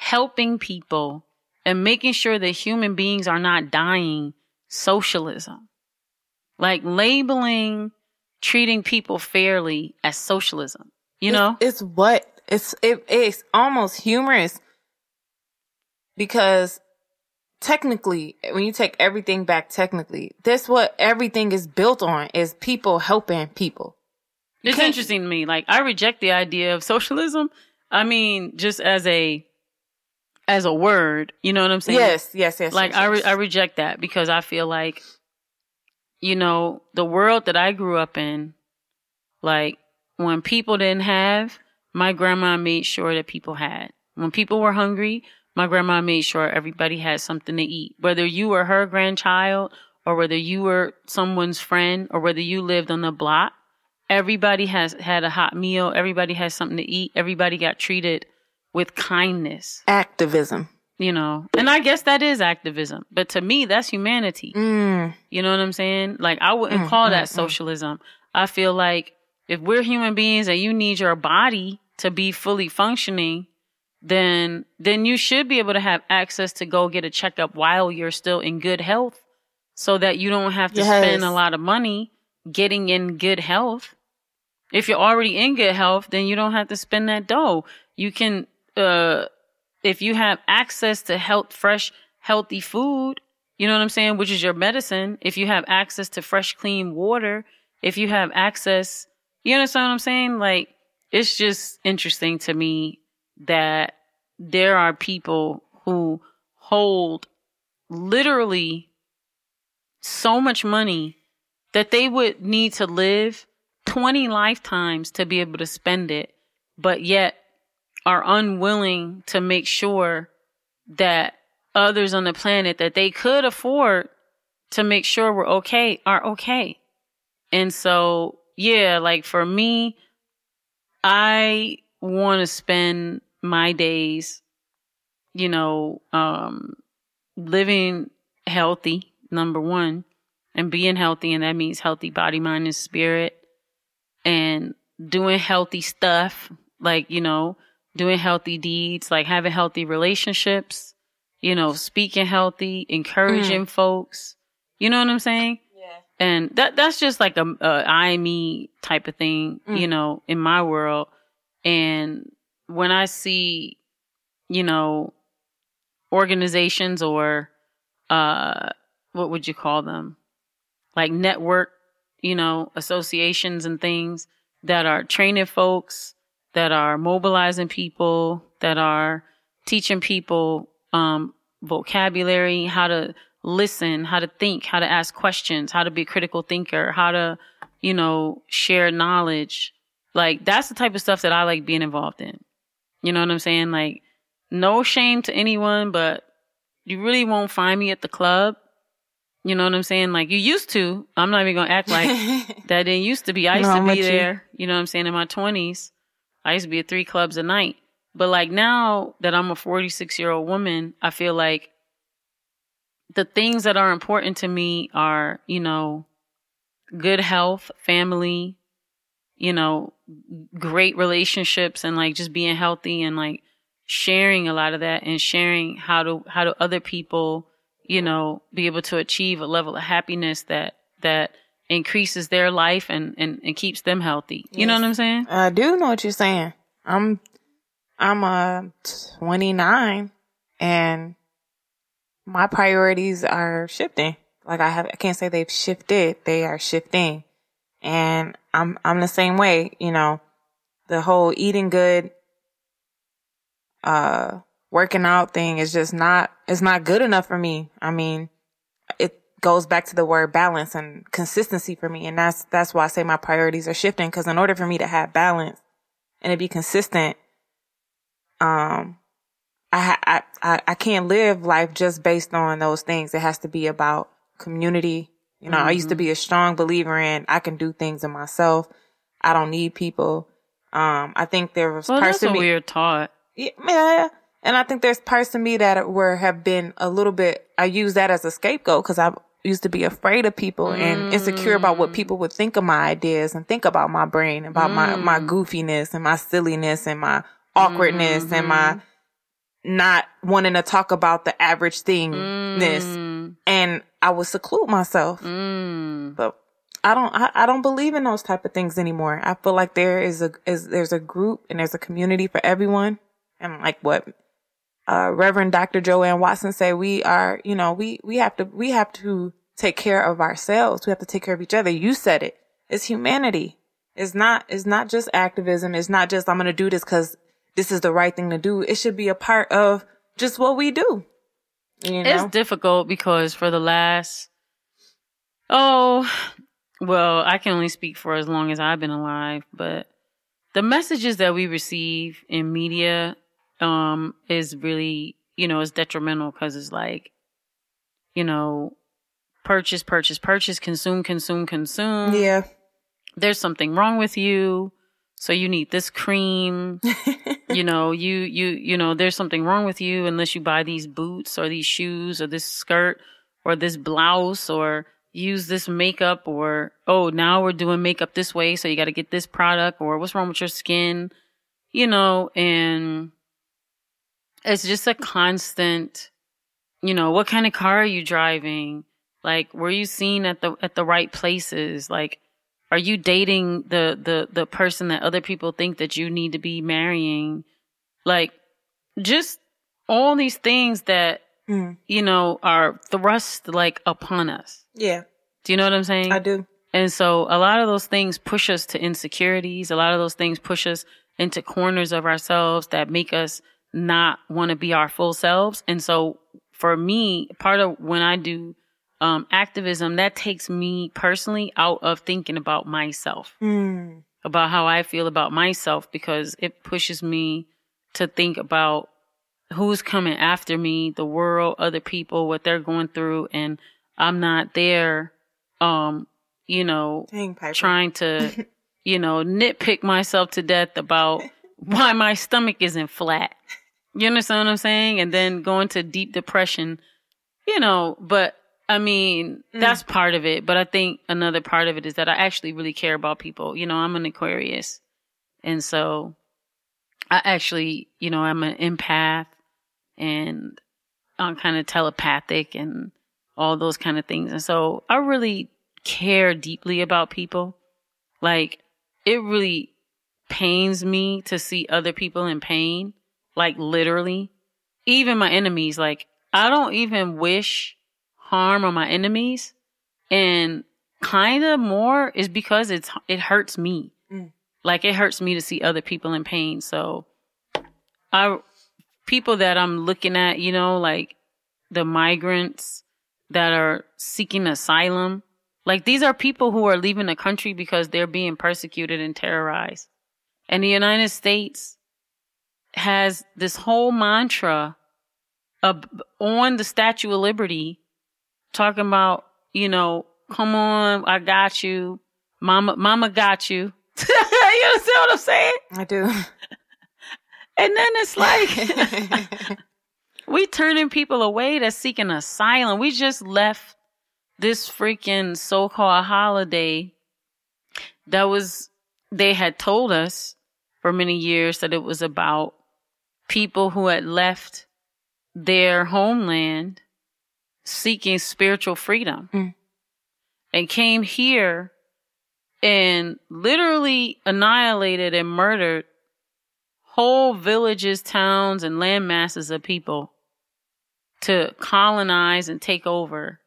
helping people and making sure that human beings are not dying socialism. Like labeling treating people fairly as socialism. You know? it's, it's what it's it, it's almost humorous because technically, when you take everything back technically, this what everything is built on is people helping people. It's interesting to me. Like I reject the idea of socialism. I mean, just as a as a word, you know what I'm saying? Yes, yes, yes. like yes, I re- yes. I reject that because I feel like you know the world that I grew up in like when people didn't have my grandma made sure that people had when people were hungry my grandma made sure everybody had something to eat whether you were her grandchild or whether you were someone's friend or whether you lived on the block everybody has had a hot meal everybody has something to eat everybody got treated with kindness activism. you know and i guess that is activism but to me that's humanity Mm, you know what i'm saying like i wouldn't mm, call mm, that mm. socialism i feel like if we're human beings and you need your body to be fully functioning then then you should be able to have access to go get a checkup while you're still in good health so that you don't have to Yes. spend a lot of money getting in good health. If you're already in good health, then you don't have to spend that dough. You can if you have access to health fresh healthy food, you know what I'm saying, which is your medicine, if you have access to fresh clean water, if you have access, you understand what I'm saying? Like it's just interesting to me that there are people who hold literally so much money that they would need to live 20 lifetimes to be able to spend it, but yet are unwilling to make sure that others on the planet that they could afford to make sure we're okay are okay. And so, yeah, like for me, I want to spend my days, you know, um, living healthy, number one, and being healthy. And that means healthy body, mind, and spirit and doing healthy stuff, like, you know, doing healthy deeds, like having healthy relationships, you know, speaking healthy, encouraging folks. You know what I'm saying? Yeah. and that that's just like a, a I me type of thing, you know, in my world. And when I see, you know, organizations or uh, what would you call them, like network, you know, associations and things that are training folks, that are mobilizing people, that are teaching people um, vocabulary, how to listen, how to think, how to ask questions, how to be a critical thinker, how to, you know, share knowledge. Like that's the type of stuff that I like being involved in. You know what I'm saying? Like no shame to anyone, but you really won't find me at the club. You know what I'm saying? Like you used to. I'm not even gonna act like that didn't used to be. I used No, to be with you. there. You know what I'm saying? In my 20s, I used to be at three clubs a night. But like now that I'm a 46 year old woman, I feel like the things that are important to me are, you know, good health, family, you know, great relationships and like just being healthy and like sharing a lot of that and sharing how to how do other people, you know, be able to achieve a level of happiness that that increases their life and and, and keeps them healthy. You know what I'm saying? I do know what you're saying. I'm I'm uh 29 and my priorities are shifting. Like I have I can't say they've shifted, they are shifting. And I'm I'm the same way, you know. The whole eating good uh working out thing is just not it's not good enough for me. I mean, it goes back to the word balance and consistency for me and that's that's why I say my priorities are shifting cuz in order for me to have balance and to be consistent um I, I I I can't live life just based on those things. It has to be about community. You know, I used to be a strong believer in I can do things in myself. I don't need people. Um, I think there was Well, parts that's of a me. weird thought. Yeah, yeah. And I think there's parts of me that were have been a little bit. I use that as a scapegoat because I used to be afraid of people and insecure about what people would think of my ideas and think about my brain, about my my mm. goofiness and my silliness and my awkwardness and my mm-hmm. not wanting to talk about the average thingness. Mm. And I would seclude myself. Mm. But I don't I, I don't believe in those type of things anymore. I feel like there is a is there's a group and there's a community for everyone. And like what uh Reverend Dr. JoAnn Watson say, we are, you know, we we have to we have to take care of ourselves. We have to take care of each other. You said it. It's humanity. It's not it's not just activism. It's not just I'm gonna do this because this is the right thing to do. It should be a part of just what we do. You know? It's difficult because for the last, oh, well, I can only speak for as long as I've been alive, but the messages that we receive in media, um, is really, you know, is detrimental because it's like, you know, purchase, purchase, purchase, consume, consume, consume. yeah. There's something wrong with you. So you need this cream. you know, you, you, you know, there's something wrong with you unless you buy these boots or these shoes or this skirt or this blouse or use this makeup or, oh, now we're doing makeup this way. So you got to get this product or what's wrong with your skin, you know, and it's just a constant, you know, what kind of car are you driving? Like, were you seen at the, at the right places? Like, are you dating the, the, the person that other people think that you need to be marrying? Like, just all these things that, Mm. you know, are thrust like upon us. Yeah, Do you know what I'm saying? I do. And so a lot of those things push us to insecurities. A lot of those things push us into corners of ourselves that make us not want to be our full selves. And so for me, part of when I do um, activism, that takes me personally out of thinking about myself, Mm. about how I feel about myself, because it pushes me to think about who's coming after me, the world, other people, what they're going through. And I'm not there, um, you know, Dang, trying to, you know, nitpick myself to death about why my stomach isn't flat. You understand what I'm saying? And then go into deep depression, you know, but I mean, mm. that's part of it. But I think another part of it is that I actually really care about people. You know, I'm an Aquarius. And so I actually, you know, I'm an empath and I'm kind of telepathic and all those kind of things. And so I really care deeply about people. Like it really pains me to see other people in pain, like literally. Even my enemies, like I don't even wish harm on my enemies. And kind of more is because it's, it hurts me. Mm. Like it hurts me to see other people in pain. So I, people that I'm looking at, you know, like the migrants that are seeking asylum. Like these are people who are leaving the country because they're being persecuted and terrorized. And the United States has this whole mantra on the Statue of Liberty talking about, you know, come on, I got you. Mama, mama got you. you understand what I'm saying? I do. And then it's like, we turning people away that's seeking asylum. We just left this freaking so-called holiday that was, they had told us for many years that it was about people who had left their homeland seeking spiritual freedom Mm. and came here and literally annihilated and murdered whole villages, towns, and land masses of people to colonize and take over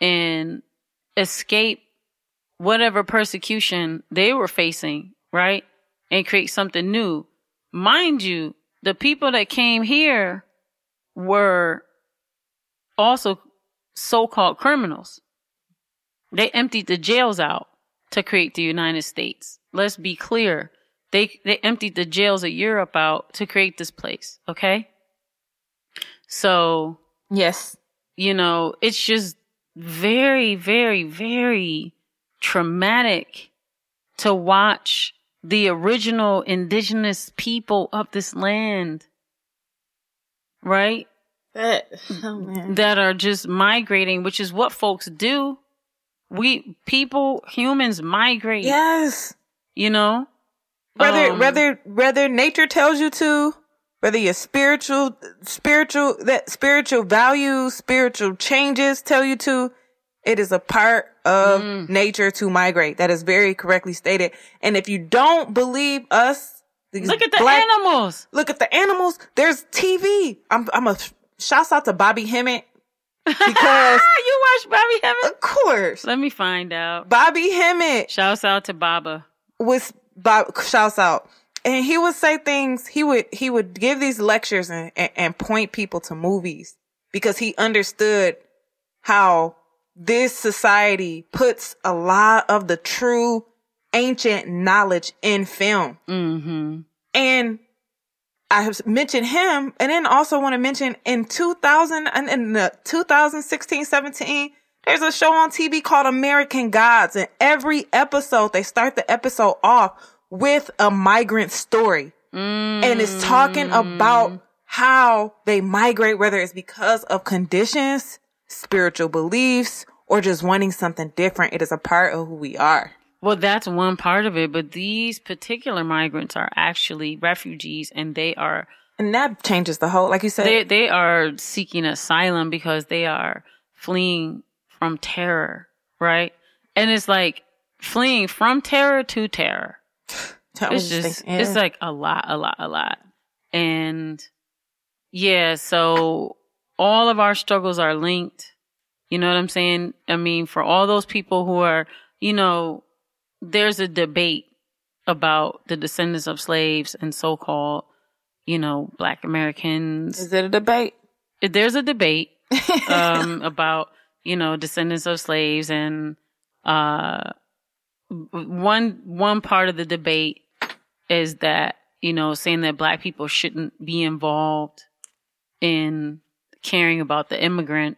and escape whatever persecution they were facing, right? And create something new. Mind you, the people that came here were also so-called criminals. They emptied the jails out to create the United States. Let's be clear. They, they emptied the jails of Europe out to create this place. Okay. So, yes. you know, it's just very, very, very traumatic to watch the original indigenous people of this land, right? That, oh man. That are just migrating, which is what folks do. We, people, humans migrate, Yes. you know? Whether Um, whether whether nature tells you to, whether your spiritual spiritual that spiritual values, spiritual changes tell you to, it is a part of Mm. nature to migrate. That is very correctly stated. And if you don't believe us, Look at the black- animals. Look at the animals. There's TV. I'm I'm a shouts out to Bobby Hemmitt because you watch Bobby Hemmitt? of course Let me find out. Bobby Hemmitt Shouts out to Baba. was Bob shouts out. And he would say things, he would, he would give these lectures and, and, and point people to movies because he understood how this society puts a lot of the true ancient knowledge in film. Mm-hmm. And I have mentioned him and then also want to mention in 2000 and in the 2016, 17, there's a show on TV called American Gods and every episode they start the episode off with a migrant story and it's talking about how they migrate, whether it's because of conditions, spiritual beliefs, or just wanting something different. It is a part of who we are. Well, that's one part of it, but these particular migrants are actually refugees and they are And that changes the whole, like you said. They they are seeking asylum because they are fleeing from terror, right? And it's like fleeing from terror to terror. It's just thinking, it's like a lot, a lot, a lot. And yeah, so all of our struggles are linked. You know what I'm saying? I mean, for all those people who are, you know, there's a debate about the descendants of slaves and so-called, you know, black Americans Is it a debate? there's a debate um, about you know descendants of slaves and uh, one one part of the debate is that you know saying that black people shouldn't be involved in caring about the immigrant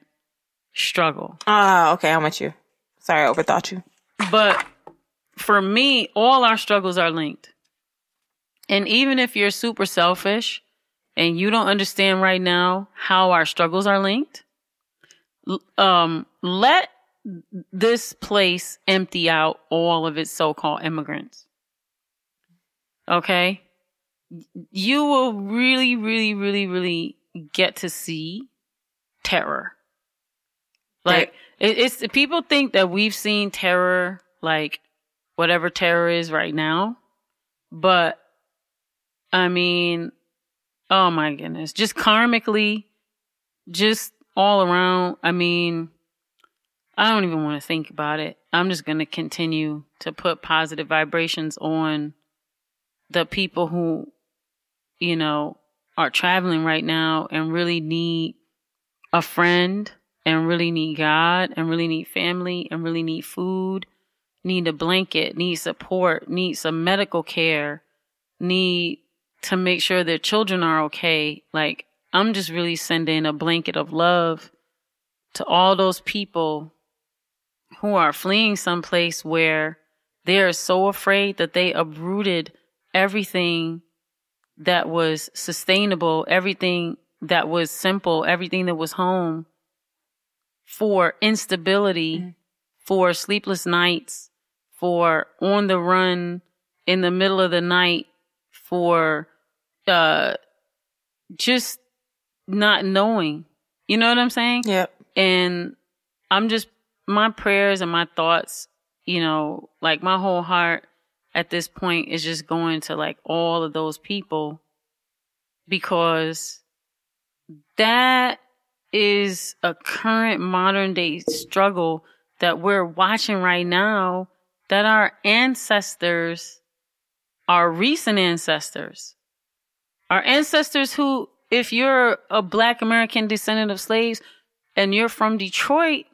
struggle Ah, okay, I'm with you. Sorry, I overthought you. but for me, all our struggles are linked. And even if you're super selfish and you don't understand right now how our struggles are linked, um, let this place empty out all of its so-called immigrants. Okay? You will really, really, really, really get to see terror. Like it, it's people think that we've seen terror, like whatever terror is right now, but I mean, oh my goodness, just karmically, just all around. I mean, I don't even want to think about it. I'm just going to continue to put positive vibrations on the people who, you know, are traveling right now and really need a friend and really need God and really need family and really need food, need a blanket, need support, need some medical care, need to make sure their children are okay. Like, I'm just really sending a blanket of love to all those people who are fleeing someplace where they are so afraid that they uprooted everything that was sustainable, everything that was simple, everything that was home for instability, for sleepless nights, for on the run in the middle of the night, for uh just not knowing. You know what I'm saying? Yep. And I'm just my prayers and my thoughts, you know, like my whole heart at this point is just going to like all of those people because that is a current modern day struggle that we're watching right now that our ancestors, our recent ancestors, our ancestors who, if you're a black American descendant of slaves and you're from Detroit,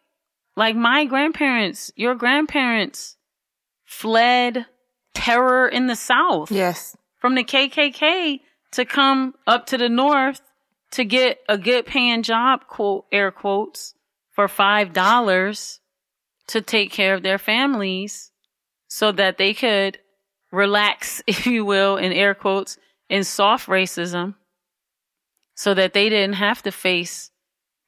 like my grandparents, your grandparents fled terror in the South Yes. from the KKK to come up to the North to get a good paying job, quote, air quotes, for $5 to take care of their families so that they could relax, if you will, in air quotes, in soft racism so that they didn't have to face,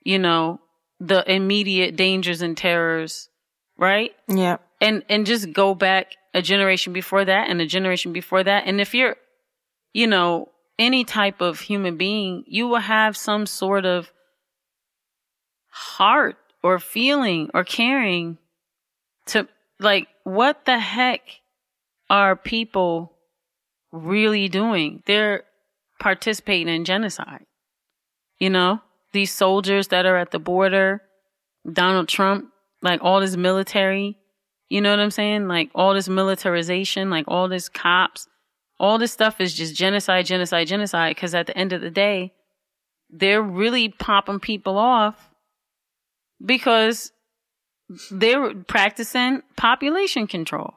you know, the immediate dangers and terrors, right? Yeah. and and just go back a generation before that and a generation before that and if you're you know any type of human being you will have some sort of heart or feeling or caring to like what the heck are people really doing they're participating in genocide you know these soldiers that are at the border donald trump like all this military you know what I'm saying? Like all this militarization, like all this cops, all this stuff is just genocide, genocide, genocide. Cause at the end of the day, they're really popping people off because they're practicing population control.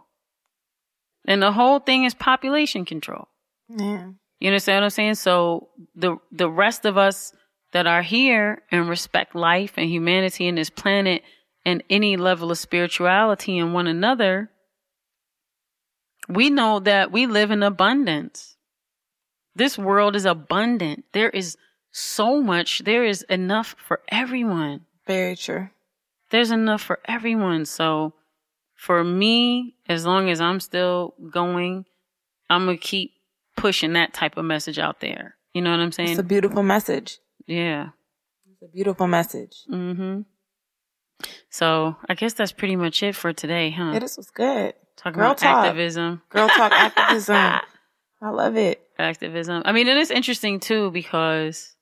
And the whole thing is population control. Yeah. You understand what I'm saying? So the the rest of us that are here and respect life and humanity and this planet and any level of spirituality in one another, we know that we live in abundance. This world is abundant. There is so much. There is enough for everyone. Very true. There's enough for everyone. So for me, as long as I'm still going, I'm going to keep pushing that type of message out there. You know what I'm saying? It's a beautiful message. yeah. It's a beautiful message. Mm-hmm. So I guess that's pretty much it for today, huh? Yeah, this was good. Talking Girl about talk. activism. Girl talk activism. I love it. activism. I mean, and it's interesting too because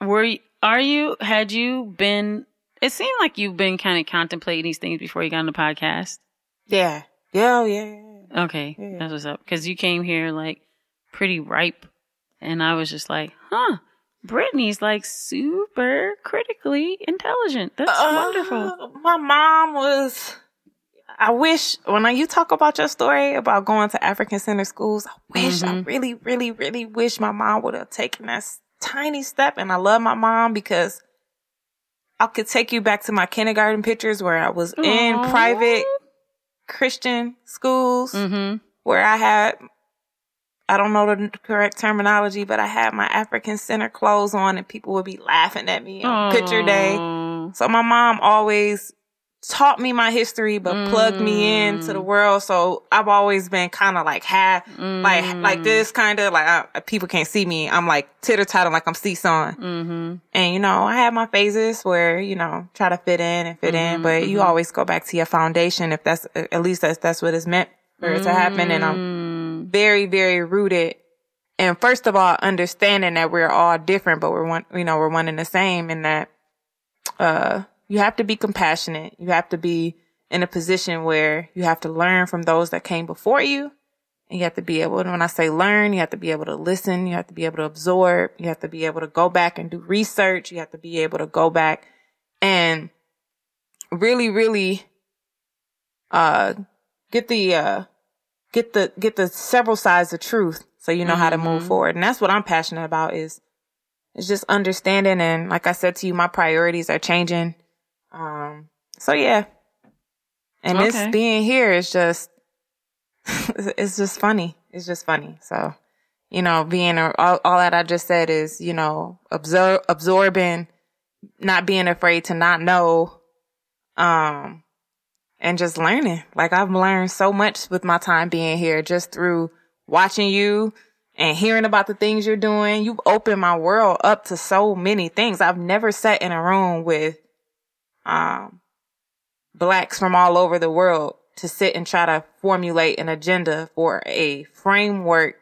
were you, are you had you been? It seemed like you've been kind of contemplating these things before you got on the podcast. Yeah. Yeah, oh, yeah, yeah. Okay, Yeah. that's what's up. Because you came here like pretty ripe, and I was just like, huh. Brittany's like super critically intelligent. That's wonderful. Uh, My mom was. I wish when I, you talk about your story about going to African center schools, I wish, I Mhm. really, really, really wish my mom would have taken that tiny step. And I love my mom because I could take you back to my kindergarten pictures where I was in private Christian schools Mm-hmm. where I had, I don't know the correct terminology, but I had my African center clothes on and people would be laughing at me on picture day. So my mom always taught me my history, but plugged me into the world. So I've always been kind of like half, like, like this kind of like I, people can't see me. I'm like titter tatter like I'm seesawing. Mm-hmm. And you know, I have my phases where, you know, try to fit in and fit in, but you always go back to your foundation if that's, at least that's, that's what it's meant for it to happen. And I'm very, very rooted. And first of all, understanding that we're all different, but we're one, you know, we're one and the same and that, uh, you have to be compassionate. You have to be in a position where you have to learn from those that came before you. And you have to be able to, when I say learn, you have to be able to listen. You have to be able to absorb. You have to be able to go back and do research. You have to be able to go back and really, really, uh, get the, uh, get the, get the several sides of truth so you know how to move forward. And that's what I'm passionate about is, is just understanding. And like I said to you, my priorities are changing. Um, so yeah. And Okay. this being here is just, it's just funny. It's just funny. So, you know, being a, all, all that I just said is, you know, absorb, absorbing, not being afraid to not know, um, and just learning. Like I've learned so much with my time being here just through watching you and hearing about the things you're doing. You've opened my world up to so many things. I've never sat in a room with, um, blacks from all over the world to sit and try to formulate an agenda for a framework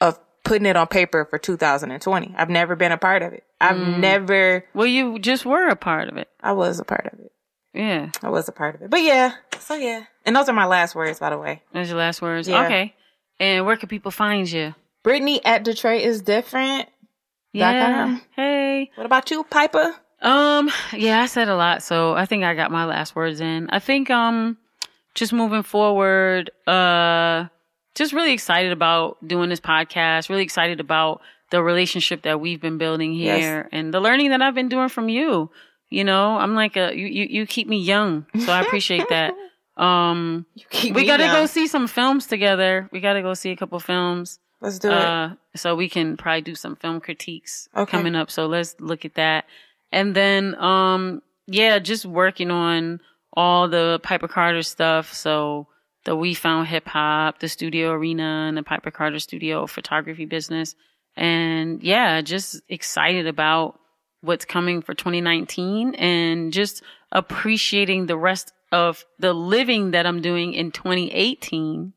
of putting it on paper for 2020. I've never been a part of it. I've never, Well, you just were a part of it. I was a part of it. Yeah. I was a part of it. But yeah, so yeah. And those are my last words, by the way. Those are your last words. Yeah. Okay. And where can people find you? Brittany at Detroit is different. Yeah. com. Hey. What about you, Piper? Um, yeah, I said a lot, so I think I got my last words in. I think um just moving forward, uh just really excited about doing this podcast, really excited about the relationship that we've been building Yes. here and the learning that I've been doing from you. You know, I'm like a you you, you keep me young, so I appreciate that. Um we got to go see some films together. We got to go see a couple films. Let's do it. Uh, so we can probably do some film critiques Okay. coming up. So let's look at that. And then, um, yeah, just working on all the Piper Carter stuff. So the We Found Hip Hop, the Studio Arena, and the Piper Carter Studio photography business. And yeah, just excited about what's coming for 2019 and just appreciating the rest of the living that I'm doing in 2018.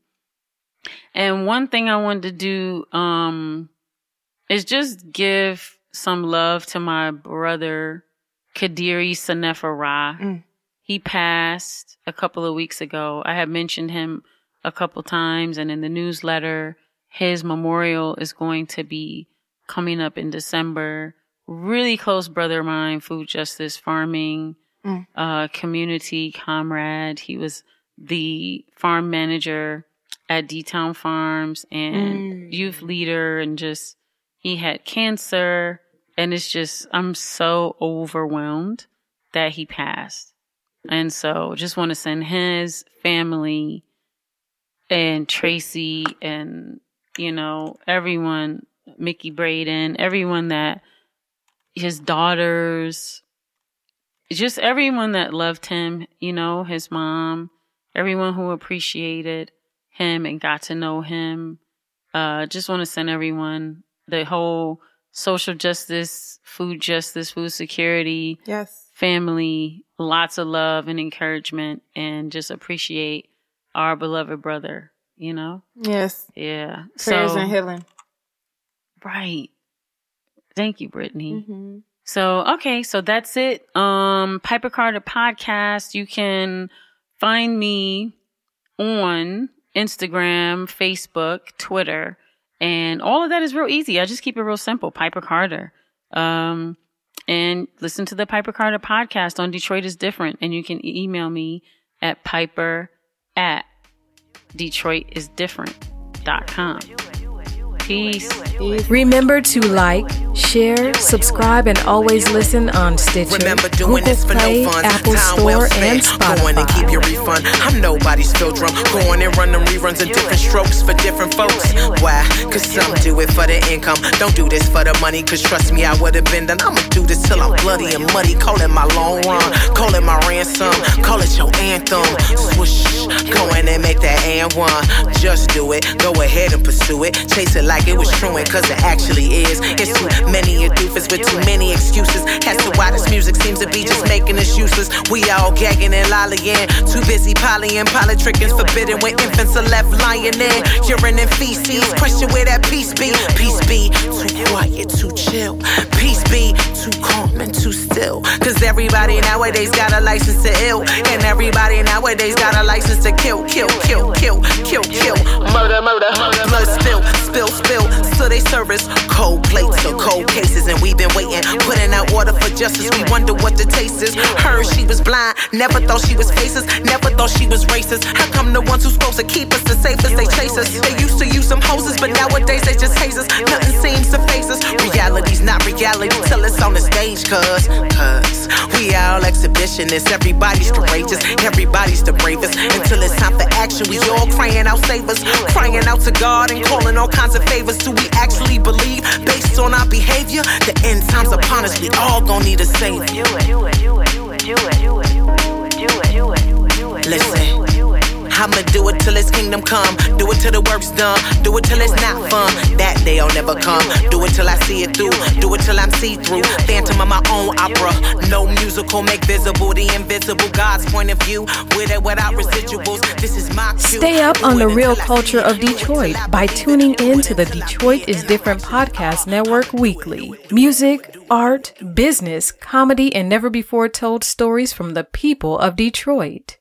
And one thing I wanted to do, um, is just give some love to my brother, Kadiri Sennefer. Mm. He passed a couple of weeks ago. I had mentioned him a couple times and in the newsletter, his memorial is going to be coming up in December. Really close brother of mine, food justice, farming, Mm. uh, community comrade. He was the farm manager at D Town Farms and Mm. youth leader and just he had cancer and it's just I'm so overwhelmed that he passed. And so just want to send his family and Tracy and you know everyone Mickey Braden, everyone that his daughters just everyone that loved him, you know, his mom, everyone who appreciated him and got to know him. Uh, just want to send everyone the whole social justice, food justice, food security, Yes. family, lots of love and encouragement, and just appreciate our beloved brother. You know, Yes. yeah. Prayers so, and healing. right. Thank you, Brittany. Mm-hmm. So, okay, so that's it. Um, Piper Carter podcast. You can find me on Instagram, Facebook, Twitter, and all of that is real easy. I just keep it real simple. Piper Carter. Um, and listen to the Piper Carter podcast on Detroit is different. And you can email me at piper at detroitisdifferent.com. Peace. Remember to like, share, subscribe, and always listen on Stitcher, Remember doing Google this for Play, no fun. Apple Time Store, well and spent. Go and keep your Spotify. refund. I'm nobody's field drum. Going and run them reruns in different strokes for different folks. Why? Cause some do it for the income. Don't do this for the money. Cause trust me, I would have been done. I'ma do this till I'm bloody and muddy. Call it my long run. Call it my ransom. Call it your anthem. Swoosh. Go in and make that and one. Just do it. Go ahead and pursue it. Chase it like it was true. And cause it actually is. It's too many a doofus with too many excuses. As to why this music seems to be just making us useless. We all gagging and lollying. Too busy polying, politrickings forbidden when infants are left lying in. Urine and feces. Question where that peace be. Peace be too quiet, too chill. Peace be too calm and too still. Cause everybody nowadays got a license to ill. And everybody nowadays got a license to kill, kill, kill, kill, kill, kill. Murder, murder, murder. blood spill, spill, spill. So they service cold plates or cold cases. And we've been waiting, putting out order for justice. We wonder what the taste is. Heard she was blind, never thought she was faceless, never thought she was racist. How come the ones who's supposed to keep us the safest, they chase us? They used to use some hoses, but nowadays they just haze us. Nothing seems to phase us. Reality's not reality till it's on the stage, cuz, cuz we all exhibitionists. Everybody's courageous, everybody's the bravest. Until it's time for action, we all crying out, save us. Crying out to God and calling all kinds of favors. Do we actually believe, based on our behavior, the end time's upon us? We all gon' need a savior. Listen. I'ma do it till his kingdom come. Do it till the work's done. Do it till it's not fun. That day'll never come. Do it till I see it through. Do it till I'm see through. Phantom of my own opera. No musical make visible the invisible. God's point of view. With it without residuals. This is my cue. Stay up on the real until I see culture of. Detroit by tuning in to the till I see Detroit is. Different podcast network weekly. Music, art, business, comedy, and never before told stories from the people of Detroit.